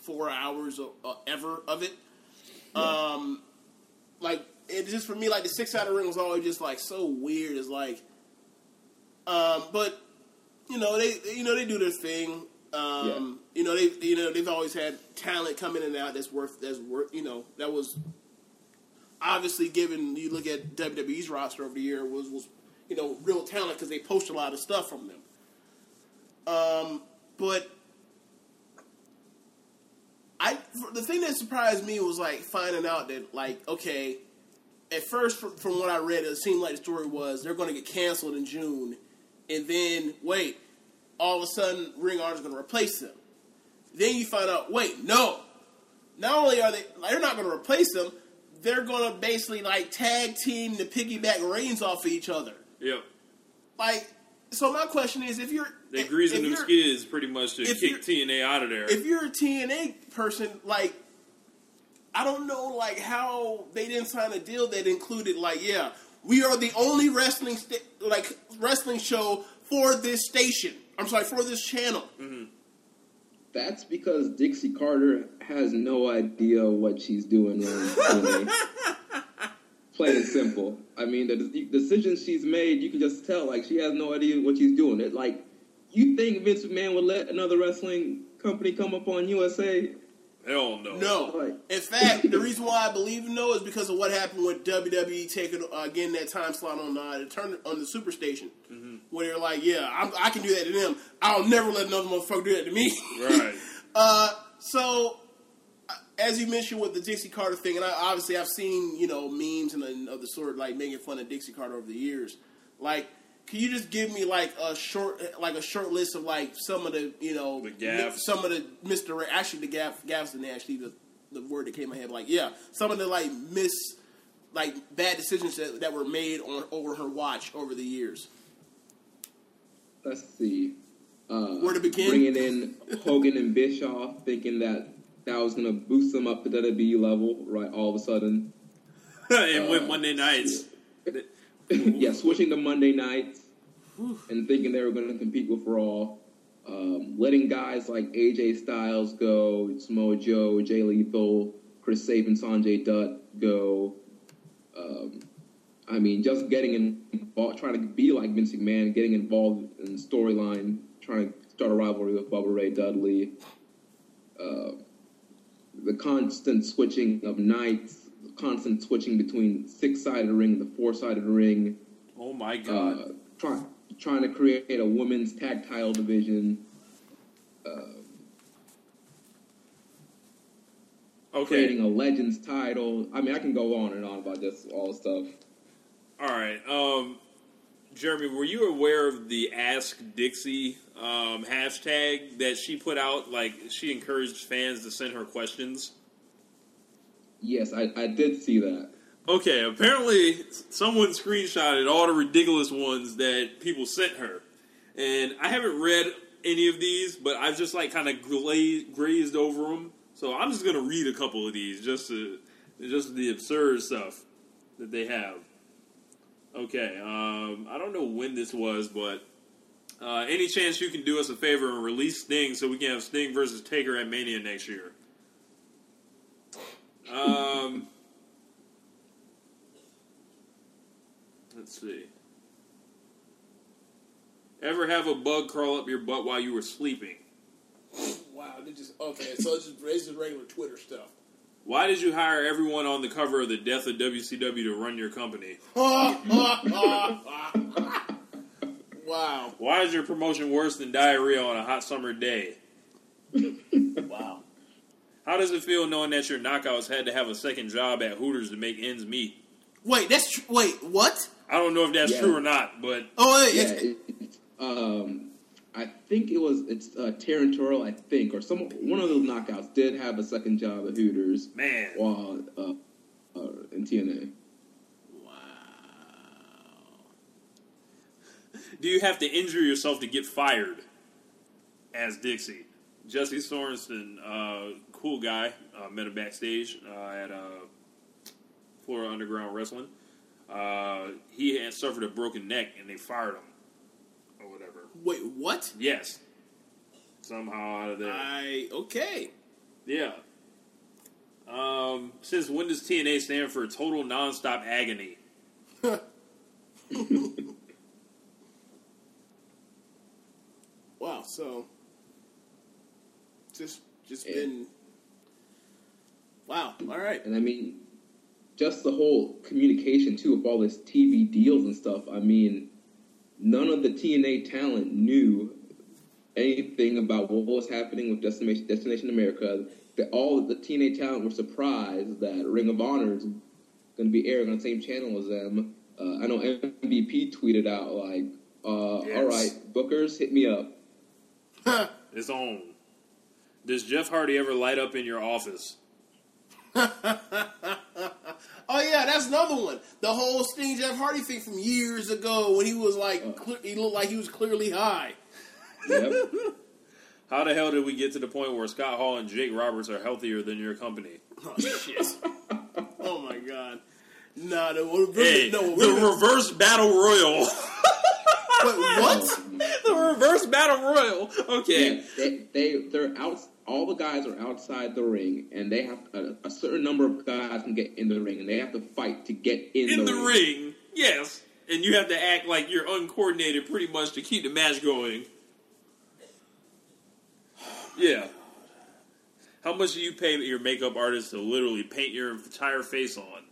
four hours of, uh, ever of it. Um, like it just for me, like the six sided ring was always just like so weird. It's like, um, but you know they you know they do their thing. Um, You know they you know they've always had talent coming in and out that's worth that's worth you know that was obviously given you look at WWE's roster over the year was was you know real talent because they post a lot of stuff from them. Um, but I the thing that surprised me was like finding out that like okay, at first from, from what I read, it seemed like the story was they're going to get canceled in June, and then wait, all of a sudden Ring Honor is going to replace them. Then you find out, wait, no. Not only are they, like, they're not going to replace them, they're going to basically like tag team the piggyback reigns off of each other. Yep. Like, so my question is, if you're They if- greasing if them you're- skids pretty much to kick TNA out of there. if you're a TNA person, like I don't know, like how they didn't sign a deal that included, like, yeah, we are the only wrestling sta- like wrestling show for this station. I'm sorry, for this channel. Mm-hmm. That's because Dixie Carter has no idea what she's doing wrong. TNA. Plain and simple. I mean, the, the decisions she's made, you can just tell. Like she has no idea what she's doing. It like you think Vince McMahon would let another wrestling company come up on USA? Hell no. No, Right. in fact, the reason why I believe no is because of what happened with WWE taking uh, getting that time slot on uh, the turn on the Superstation, where they're like, yeah, I'm, I can do that to them. I'll never let another motherfucker do that to me. Right. Uh, so, as you mentioned with the Dixie Carter thing, and I, obviously I've seen you know memes and, and of the sort like making fun of Dixie Carter over the years. Like, can you just give me like a short, like a short list of like some of the you know The gaffes. some of the Mister actually the gaff, gaffes and actually the the word that came in my head. Like, yeah, some of the like miss, like bad decisions that, that were made on over her watch over the years. Let's see. Uh, Where to begin? Bringing in Hogan and Bischoff, thinking that that was going to boost them up to that WWE level, right? All of a sudden, and went Monday nights. yeah, switching to Monday nights and thinking they were going to compete with Raw. Um, letting guys like AJ Styles go, Samoa Joe, Jay Lethal, Chris and Sanjay Dutt go. Um, I mean, just getting involved, trying to be like Vince McMahon, getting involved in storyline, trying to start a rivalry with Bubba Ray Dudley. Uh, the constant switching of nights, the constant switching between six-sided ring and the four-sided ring. Oh my Uh, god. try, trying to create a women's tag title division. okay. creating a Legends title. I mean, I can go on and on about this all stuff. All right. Um, Jeremy, were you aware of the Ask Dixie um, hashtag that she put out? Like, she encouraged fans to send her questions. Yes, I, I did see that. Okay, apparently someone screenshotted all the ridiculous ones that people sent her. And I haven't read any of these, but I've just like kind of gla- grazed over them. So I'm just going to read a couple of these just to just the absurd stuff that they have. Okay, um, I don't know when this was, but uh, any chance you can do us a favor and release Sting so we can have Sting versus Taker at Mania next year? Um, let's see. Ever have a bug crawl up your butt while you were sleeping? Wow, they just okay. So it's just, it's just regular Twitter stuff. Why did you hire everyone on the cover of the Death of WCW to run your company? wow, Why is your promotion worse than diarrhea on a hot summer day? wow. How does it feel knowing that your knockouts had to have a second job at Hooters to make ends meet? Wait, that's tr- wait. What? I don't know if that's Yeah. true or not, but Oh, wait, Yeah, it, um, I think it was it's uh, Taryn Terrell, I think, or some one of those knockouts did have a second job at Hooters man, while uh, uh, in TNA. Do you have to injure yourself to get fired? As Dixie, Jesse Sorensen, uh, cool guy, uh, met him backstage uh, at uh, Florida Underground Wrestling. Uh, he had suffered a broken neck, and they fired him, or whatever. wait, what? Yes, somehow out of there. I okay. Yeah. Um, since when does TNA stand for total nonstop agony? Wow. So just just Yeah. been. Wow. All right. And I mean, just the whole communication too of all this TV deals and stuff. I mean, none of the TNA talent knew anything about what was happening with Destination, Destination America. That all of the TNA talent were surprised that Ring of Honor is going to be airing on the same channel as them. Uh, I know MVP tweeted out like, uh, Yes. "All right, Bookers, hit me up." It's on. Does Jeff Hardy ever light up in your office? Oh yeah, that's another one. The whole Sting Jeff Hardy thing from years ago when he was like, uh. cle he looked like he was clearly high. Yep. How the hell did we get to the point where Scott Hall and Jake Roberts are healthier than your company? Oh shit! oh my god! Nah, the reverse, Hey, no, the reverse- reverse battle royal. Wait, what? The reverse battle royal. Okay. Yeah, they, they they're out. All the guys are outside the ring, and they have a, a certain number of guys can get in the ring, and they have to fight to get in, In the ring, yes. And you have to act like you're uncoordinated pretty much to keep the match going. Yeah. How much do you pay your makeup artist to literally paint your entire face on?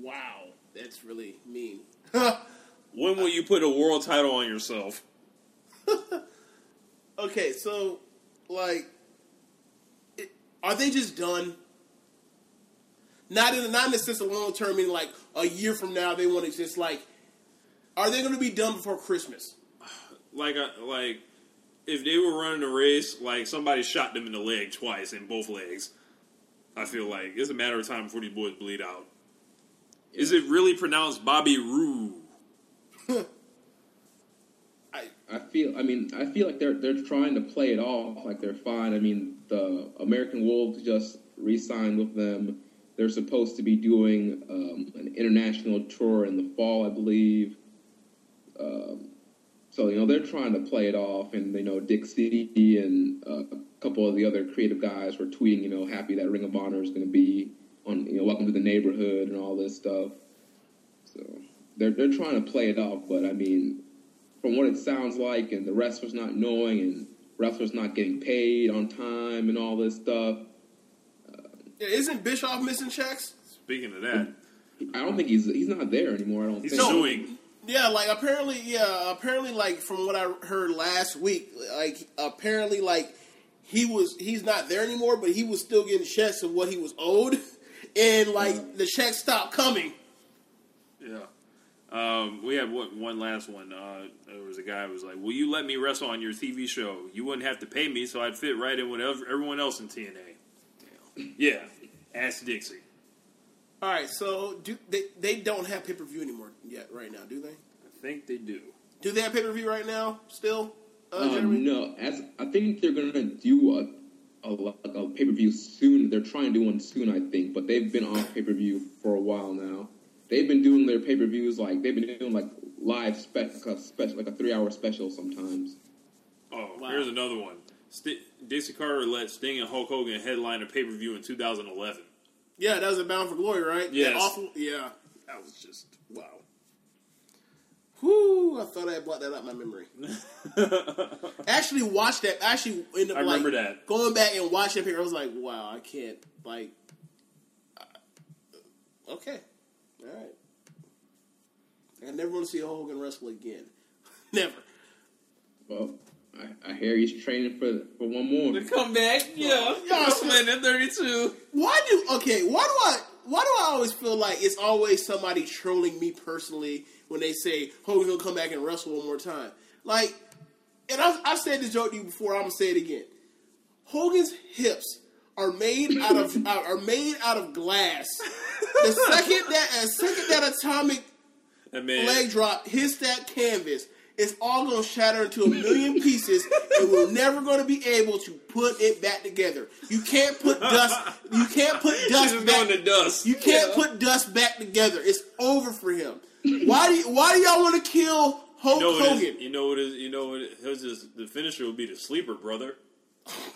Wow, that's really mean. When will you put a world title on yourself? okay, so like, it, are they just done? Not in not in the sense of long term, meaning like a year from now they want to just like, are they going to be done before Christmas? Like, uh, like if they were running a race, like somebody shot them in the leg twice in both legs. I feel like it's a matter of time before these boys bleed out. Is it really pronounced Bobby Roode? I feel. I mean, I feel like they're they're trying to play it off like they're fine. I mean, the American Wolves just re-signed with them. They're supposed to be doing um, an international tour in the fall, I believe. Um, so you know they're trying to play it off, and you know Dixie and uh, a couple of the other creative guys were tweeting, you know, happy that Ring of Honor is going to be on, you know, Welcome to the Neighborhood and all this stuff. So they're they're trying to play it off, but I mean, from what it sounds like, and the wrestlers not knowing, and wrestlers not getting paid on time, and all this stuff. Yeah, isn't Bischoff missing checks? Speaking of that, I don't think he's he's not there anymore. I don't he's think. suing. Yeah, like apparently, yeah, apparently, like from what I heard last week, like apparently, like he was he's not there anymore, but he was still getting checks of what he was owed, and like the checks stopped coming. Yeah. Um, we had one, one last one. Uh, there was a guy who was like, "Will you let me wrestle on your TV show? You wouldn't have to pay me, so I'd fit right in with ev- everyone else in TNA." Yeah. Ask Dixie. All right, so do they they don't have pay per view anymore yet right now, do they? I think they do. Do they have pay per view right now still? Uh, Um, no, as I think they're gonna do a a, a pay per view soon. They're trying to do one soon, I think, but they've been on pay per view for a while now. They've been doing their pay per views like they've been doing like live spec, like a special, like a three hour special sometimes. Oh, Wow. here's another one. St- Dixie Carter let Sting and Hulk Hogan headline a pay per view in 2011. Yeah, that was a Bound for Glory, right? Yes. That awful. Yeah, that was just wow. Whoo! I thought I had brought that out my memory. actually watched that. Actually, ended up I like, remember that. Going back and watching it, I was like, wow, I can't like. uh, okay, all right. I never want to see Hogan wrestle again. never. Well, I, I hear he's training for for one more. To come back, yeah. Wrestling at 32. Why do okay? Why do I? Why do I always feel like it's always somebody trolling me personally when they say Hogan's gonna come back and wrestle one more time? Like, and I've, I've said this joke to you before. I'm gonna say it again. Hogan's hips are made out of are are made out of glass. The second that the second that atomic That man. leg drop hits that canvas, it's all going to shatter into a million pieces, and we're never going to be able to put it back together. You can't put dust. You can't put dust just back. going to dust. You can't put dust back together. It's over for him. Why do you, Why do y'all want to kill Hulk You know Hogan? is? You know what it is? You know what? It, his the finisher will be the sleeper, brother.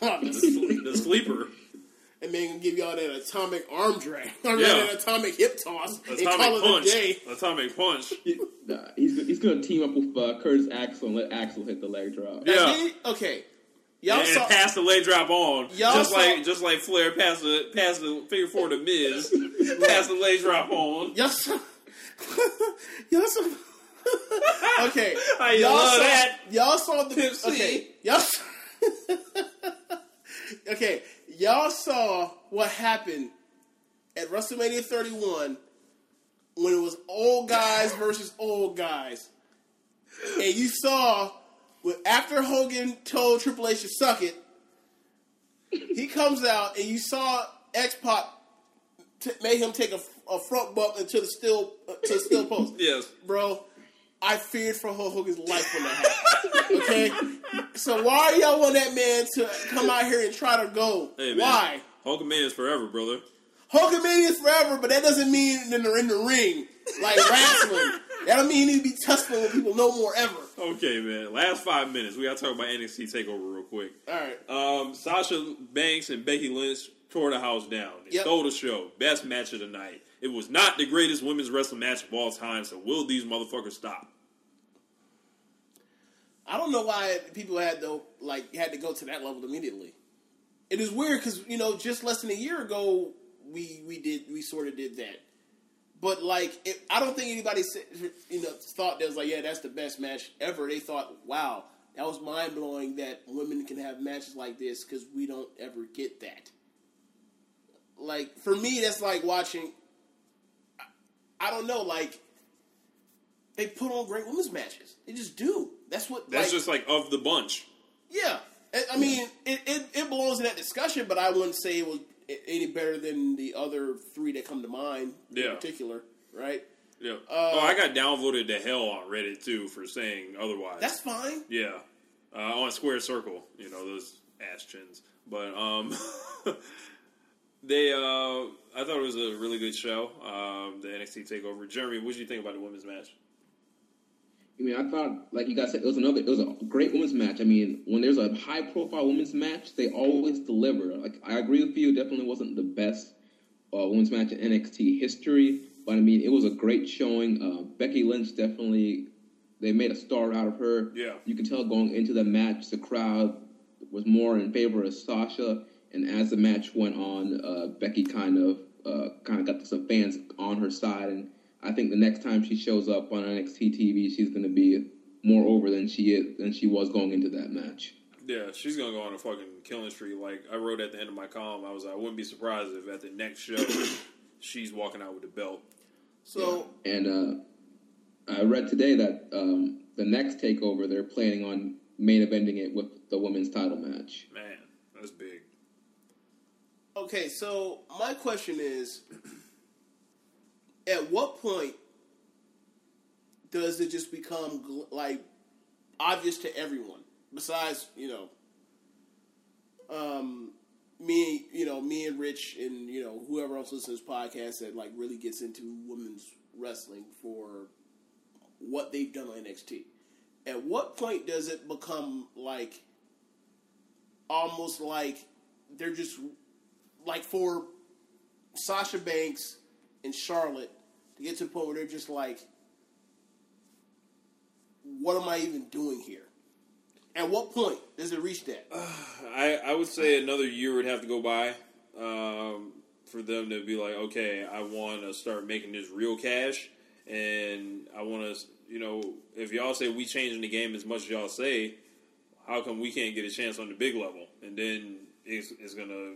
and The, sl- the sleeper. man gonna give y'all that atomic arm drag, or Yeah. that atomic hip toss, and call Atomic it punch. a day. Atomic punch. Nah, he's he's gonna team up with uh, Curtis Axel and let Axel hit the leg drop. Yeah. And okay. Y'all and saw. pass the leg drop on, Y'all just saw- like just like Flair passed the passed the figure four to Miz, pass the leg drop on. Y'all saw. y'all saw. okay. I y'all love saw, that. Y'all saw the. Pimp C. Okay. Y'all. saw- okay, y'all saw what happened at WrestleMania 31 when it was old guys versus old guys, and you saw after Hogan told Triple H to suck it, he comes out and you saw X Pac t- made him take a, a front bump into the steel uh, to the steel post. Yes. bro. I feared for Hulk Hogan's life when that happened. Okay, so why y'all want that man to come out here and try to go? Hey, man. why? Hulkamania is forever, brother. Hulkamania is forever, but that doesn't mean that they're in the ring like wrestling. That don't mean he need to be tussling with people no more ever. Okay, man. Last five minutes. We got to talk about NXT Takeover real quick. All right. Um, Sasha Banks and Becky Lynch tore the house down. They Yep. stole the show. Best match of the night. It was not the greatest women's wrestling match of all time. So will these motherfuckers stop? I don't know why people had to like had to go to that level immediately. It is weird because you know just less than a year ago we we did we sort of did that, but like it, I don't think anybody you know thought that was like yeah that's the best match ever. They thought wow that was mind blowing that women can have matches like this because we don't ever get that. Like for me that's like watching. I, I don't know like they put on great women's matches. They just do. That's what. That's like, just like of the bunch. yeah. I- mean, it, it, it belongs in that discussion, but I wouldn't say it was any better than the other three that come to mind Yeah. in particular, right? Yeah. Uh, oh, I got downvoted to hell on Reddit too for saying otherwise. That's fine. Yeah, uh, on Squared Circle, you know those ass chins. But um, they, uh, I thought it was a really good show. Um, the NXT Takeover. Jeremy, what did you think about the women's match? I mean, I thought, like you guys said, it was another, it was a great women's match. I mean, when there's a high profile women's match, they always deliver. Like, I agree with you, it definitely wasn't the best uh, women's match in NXT history, but I mean, it was a great showing. Uh, Becky Lynch definitely, they made a star out of her. Yeah. You can tell going into the match, the crowd was more in favor of Sasha, and as the match went on, uh, Becky kind of, uh, kind of got some fans on her side, and I think the next time she shows up on NXT TV, she's going to be more over than she is than she was going into that match. Yeah, she's gonna go on a fucking killing streak. Like I wrote at the end of my column, I was like, I wouldn't be surprised if at the next show she's walking out with the belt. So, And uh, I read today that um, the next takeover, they're planning on main eventing it with the women's title match. Man, that's big. okay, so my question is at what point does it just become like obvious to everyone besides, you know, um, me, you know, me and Rich and you know whoever else listens to this podcast that like really gets into women's wrestling for what they've done on NXT. At what point does it become like almost like they're just like for Sasha Banks and Charlotte to get to the point where they're just like, what am I even doing here? At what point does it reach that? I, I would say another year would have to go by um, for them to be like, okay, I want to start making this real cash, and I want to, you know, if y'all say we changing the game as much as y'all say, how come we can't get a chance on the big level? And then it's, it's gonna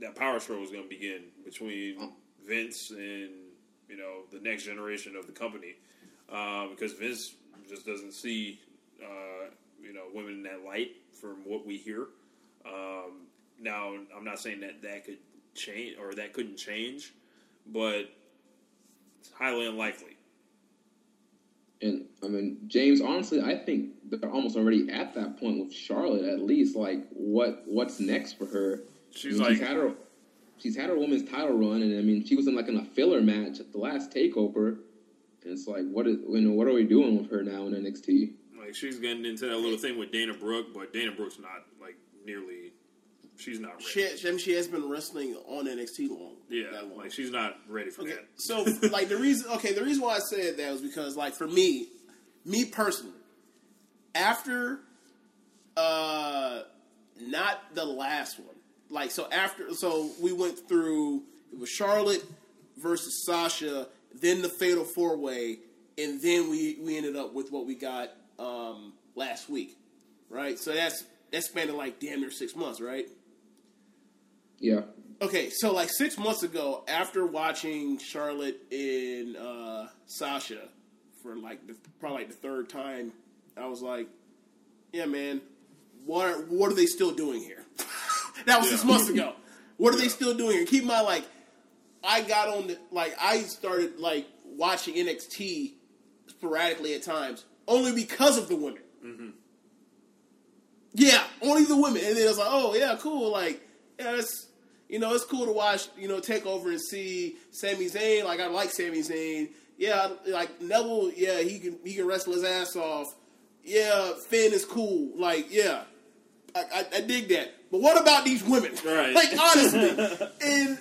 that power struggle is gonna begin between Vince and you know the next generation of the company um, because Vince just doesn't see uh, you know women in that light from what we hear. Um, now, I'm not saying that that could change or that couldn't change, but it's highly unlikely. And I mean, James, honestly, I think they're almost already at that point with Charlotte. At least, like, what what's next for her? She's I mean, like- she's had her, she's had her women's title run, and I mean, she was in like in a filler match at the last Takeover. And it's like, what is you know, what are we doing with her now in NXT? Like she's getting into that little thing with Dana Brooke, but Dana Brooke's not like nearly. She's not ready. She, I mean, she has been wrestling on NXT long. yeah, that long. like she's not ready for Okay, that. so like the reason, okay, the reason why I said that was because, like, for me, me personally, after, uh, not the last one, like, so after, so we went through it was Charlotte versus Sasha, then the Fatal Four Way, and then we we ended up with what we got um last week, right? So that's that's spanned like damn near six months, right? Yeah. Okay, so like six months ago, after watching Charlotte and uh, Sasha for like the, probably like the third time, I was like, "Yeah, man, what are, what are they still doing here?" that was six months ago. What are they still doing here? Keep in mind, like, I got on the like I started like watching NXT sporadically at times only because of the women. Mm-hmm. Yeah, only the women, and then it was like, oh yeah, cool. Like, yeah, it's you know, it's cool to watch. You know, take over and see Sami Zayn. Like, I like Sami Zayn. Yeah, like Neville. Yeah, he can he can wrestle his ass off. Yeah, Finn is cool. Like, yeah, I, I, I dig that. But what about these women? Right. like, honestly, and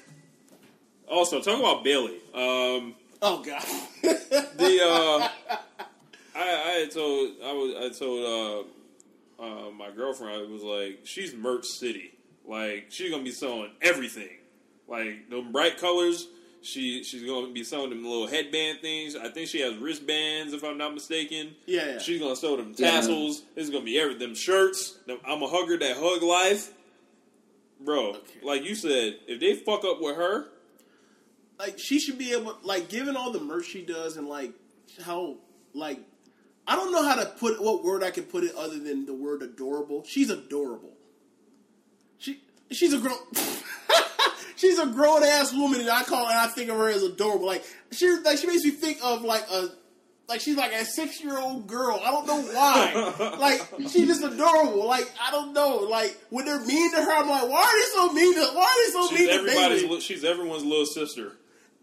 Also, talk about Bayley. Um, oh god, the uh, I, I told I was I told uh, uh, my girlfriend I was like she's merch city like she's gonna be selling everything like them bright colors she she's gonna be selling them little headband things I think she has wristbands if I'm not mistaken Yeah, yeah. she's gonna sell them Yeah. tassels it's gonna be everything them shirts I'm a hugger that hug life bro like you said if they fuck up with her like she should be able like given all the merch she does and like how like I don't know how to put what word I can put it other than the word adorable. She's adorable. She she's a grown she's a grown ass woman and I call and I think of her as adorable. Like she like she makes me think of like a like she's like a six year old girl. I don't know why. like she's just adorable. Like I don't know. Like when they're mean to her, I'm like, why are they so mean to? Why are they so she's mean to everybody's Bayley? li- she's everyone's little sister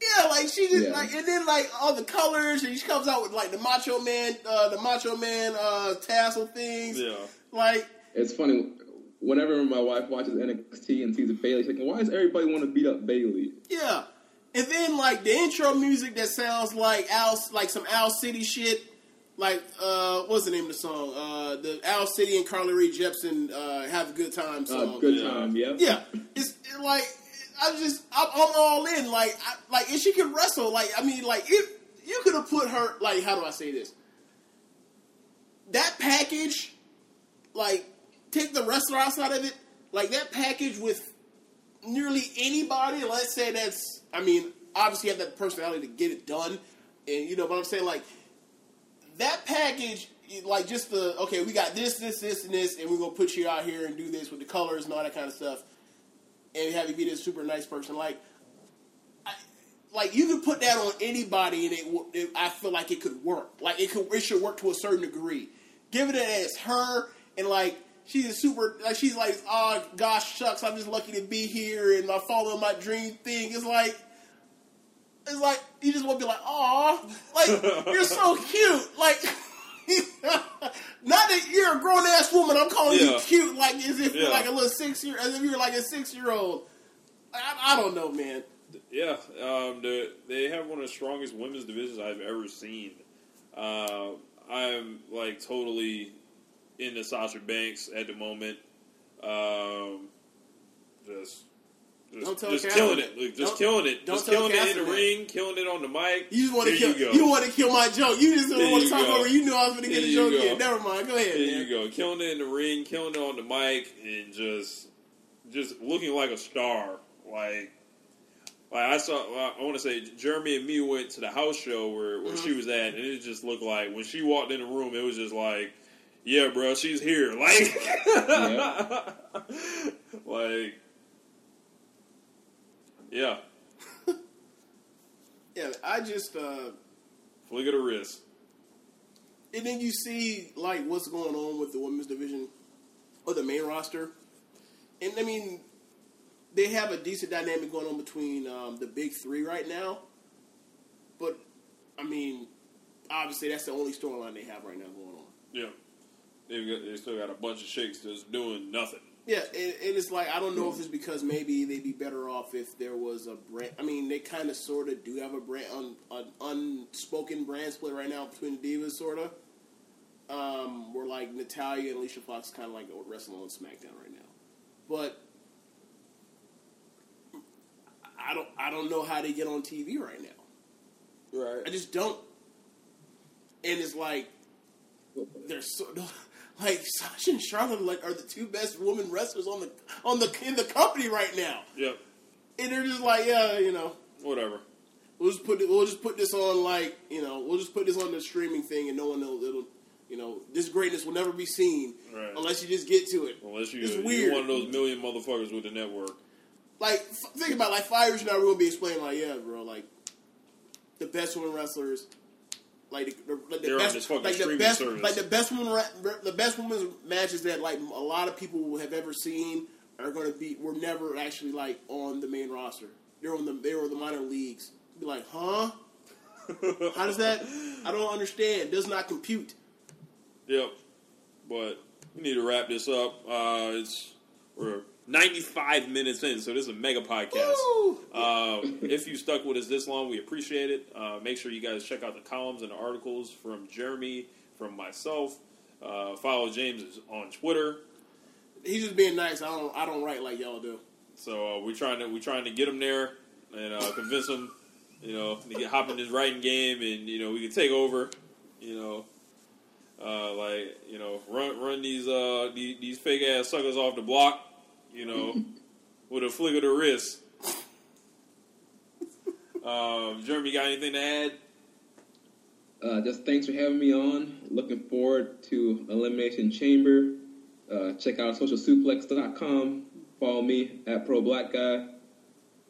Yeah, like she just Yeah. like, and then like all the colors, and she comes out with like the Macho Man, uh, the Macho Man uh, tassel things. yeah Like, It's funny. Whenever my wife watches NXT and sees a Bayley, she's like, "Why does everybody want to beat up Bayley?" yeah, and then like the intro music that sounds like Owl, like some Owl City shit. Like, uh, what's the name of the song? Uh, the Owl City and Carly Rae Jepsen uh, have a good time Uh, song. good Yeah. time, yeah. Yeah, it's it, like I'm just I'm, I'm all in. Like I, like if she could wrestle, like I mean, like if you could have put her like how do I say this? That package, like take the wrestler outside of it, like that package with nearly anybody. Let's say that's I mean obviously have that personality to get it done, and you know, but I'm saying like that package, like just the okay, we got this, this, this, and this, and we're gonna put you out here and do this with the colors and all that kind of stuff, and have you be this super nice person. Like, like you could put that on anybody, and it, it, I feel like it could work. Like it could, it should work to a certain degree. Give it as her, and like she's a super, like she's like, oh gosh, shucks, I'm just lucky to be here, and I follow my dream thing. It's like. It's like you just want to be like, oh like you're so cute." Like, not that you're a grown ass woman. I'm calling you cute, like as if you're like a little six year, as if you're like a six year old. I, I don't know, man. Yeah, um, they have one of the strongest women's divisions I've ever seen. Uh, I'm like totally into Sasha Banks at the moment. Um, just, just, just killing it, like, just Don't- killing it, just killing it in the that. ring, killing it on the mic. You just want to kill. you You, want to kill my joke. You just don't want to talk over. You knew I was going to get a joke go. in. Never mind. Go ahead, There man. you go, killing it in the ring, killing it on the mic, and just just looking like a star. Like, like I saw. I want to say Jeremy and me went to the house show where where Mm-hmm. she was at, and it just looked like when she walked in the room, it was just like, yeah, bro, she's here. Like, Yeah. like, yeah, Yeah, I just. uh flick of the wrist. And then you see like what's going on with the women's division or the main roster, and I mean they have a decent dynamic going on between um, the big three right now. But I mean, obviously that's the only storyline they have right now going on. Yeah, they've got, they still got a bunch of shakes just doing nothing. Yeah, and, and it's like I don't know if it's because maybe they'd be better off if there was a brand. I mean, they kind of sort of do have a brand, un, an unspoken brand split right now between the divas, sort of. Um, where like Natalya and Alicia Fox kind of like wrestling on SmackDown right now, but I don't I don't know how they get on TV right now. Right. I just don't. And it's like there's so like Sasha and Charlotte like are the two best women wrestlers on the on the in the company right now, Yep. and they're just like, yeah, you know, Whatever. we'll just put it, we'll just put this on like you know we'll just put this on the streaming thing, and no one will it'll you know this greatness will never be seen Right. unless you just get to it. Unless you, It's you're weird. one of those million motherfuckers with the network. Like f- think about it, like five years from now we're gonna be explaining like yeah, bro, like the best women wrestlers. Like the, the, the best, like the best, service. like the best women, re- the best women's matches that like a lot of people have ever seen are going to be were never actually like on the main roster. They're on the they were the minor leagues. Be like, huh? How does that? I don't understand. Does not compute. Yep. But we need to wrap this up. Uh, it's we're 95 minutes in, so this is a mega podcast. Uh, if you stuck with us this long, we appreciate it. Uh, make sure you guys check out the columns and the articles from Jeremy, from myself. Uh, follow James on Twitter. He's just being nice. I don't. I don't write like y'all do. So uh, we're trying to we're trying to get him there and uh, convince him, you know, to get hop in his writing game, and you know we can take over, you know, uh, like you know run run these uh these, these fake ass suckers off the block, you know, with a flick of the wrist. Um, Jeremy, got anything to add? Uh, just thanks for having me on. Looking forward to Elimination Chamber. Uh, check out socialsuplex.com. Follow me at Pro Black Guy.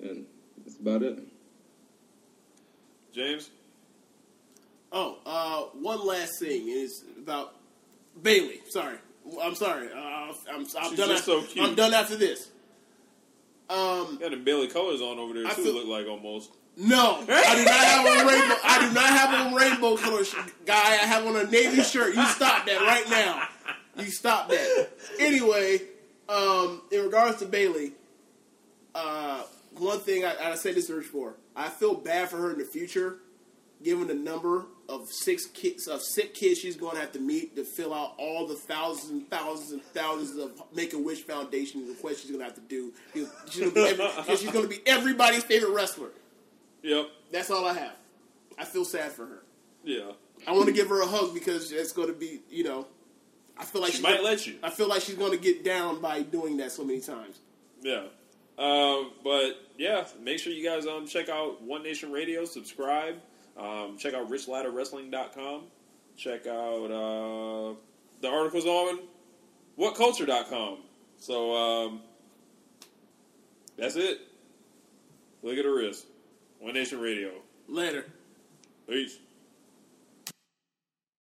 And that's about it. James, Oh, uh, one last thing is about Bayley. Sorry, I'm sorry. Uh, I'm, I'm done. just after, so cute. I'm done after this. Um, got them Bayley colors on over there I too. feel- look like almost. no, I do not have a rainbow. I do not have a rainbow color sh- guy. I have on a navy shirt. You stop that right now. You stop that. Anyway, um, in regards to Bayley, uh, one thing I, I said this search for. I feel bad for her in the future, given the number of six kids of sick kids she's going to have to meet to fill out all the thousands and thousands and thousands of Make a Wish Foundation requests she's going to have to do. She's going to be, every, she's going to be everybody's favorite wrestler. Yep. That's all I have. I feel sad for her. Yeah. I want to give her a hug because it's going to be, you know, I feel like She she's might gonna, let you. I feel like she's going to get down by doing that so many times. Yeah. Um, but yeah, make sure you guys um check out One Nation Radio, subscribe, um, check out richlattawrestling.com, check out uh, the articles on whatculture.com. So um, that's it. Look at the wrist. One Nation Radio. Later. Peace.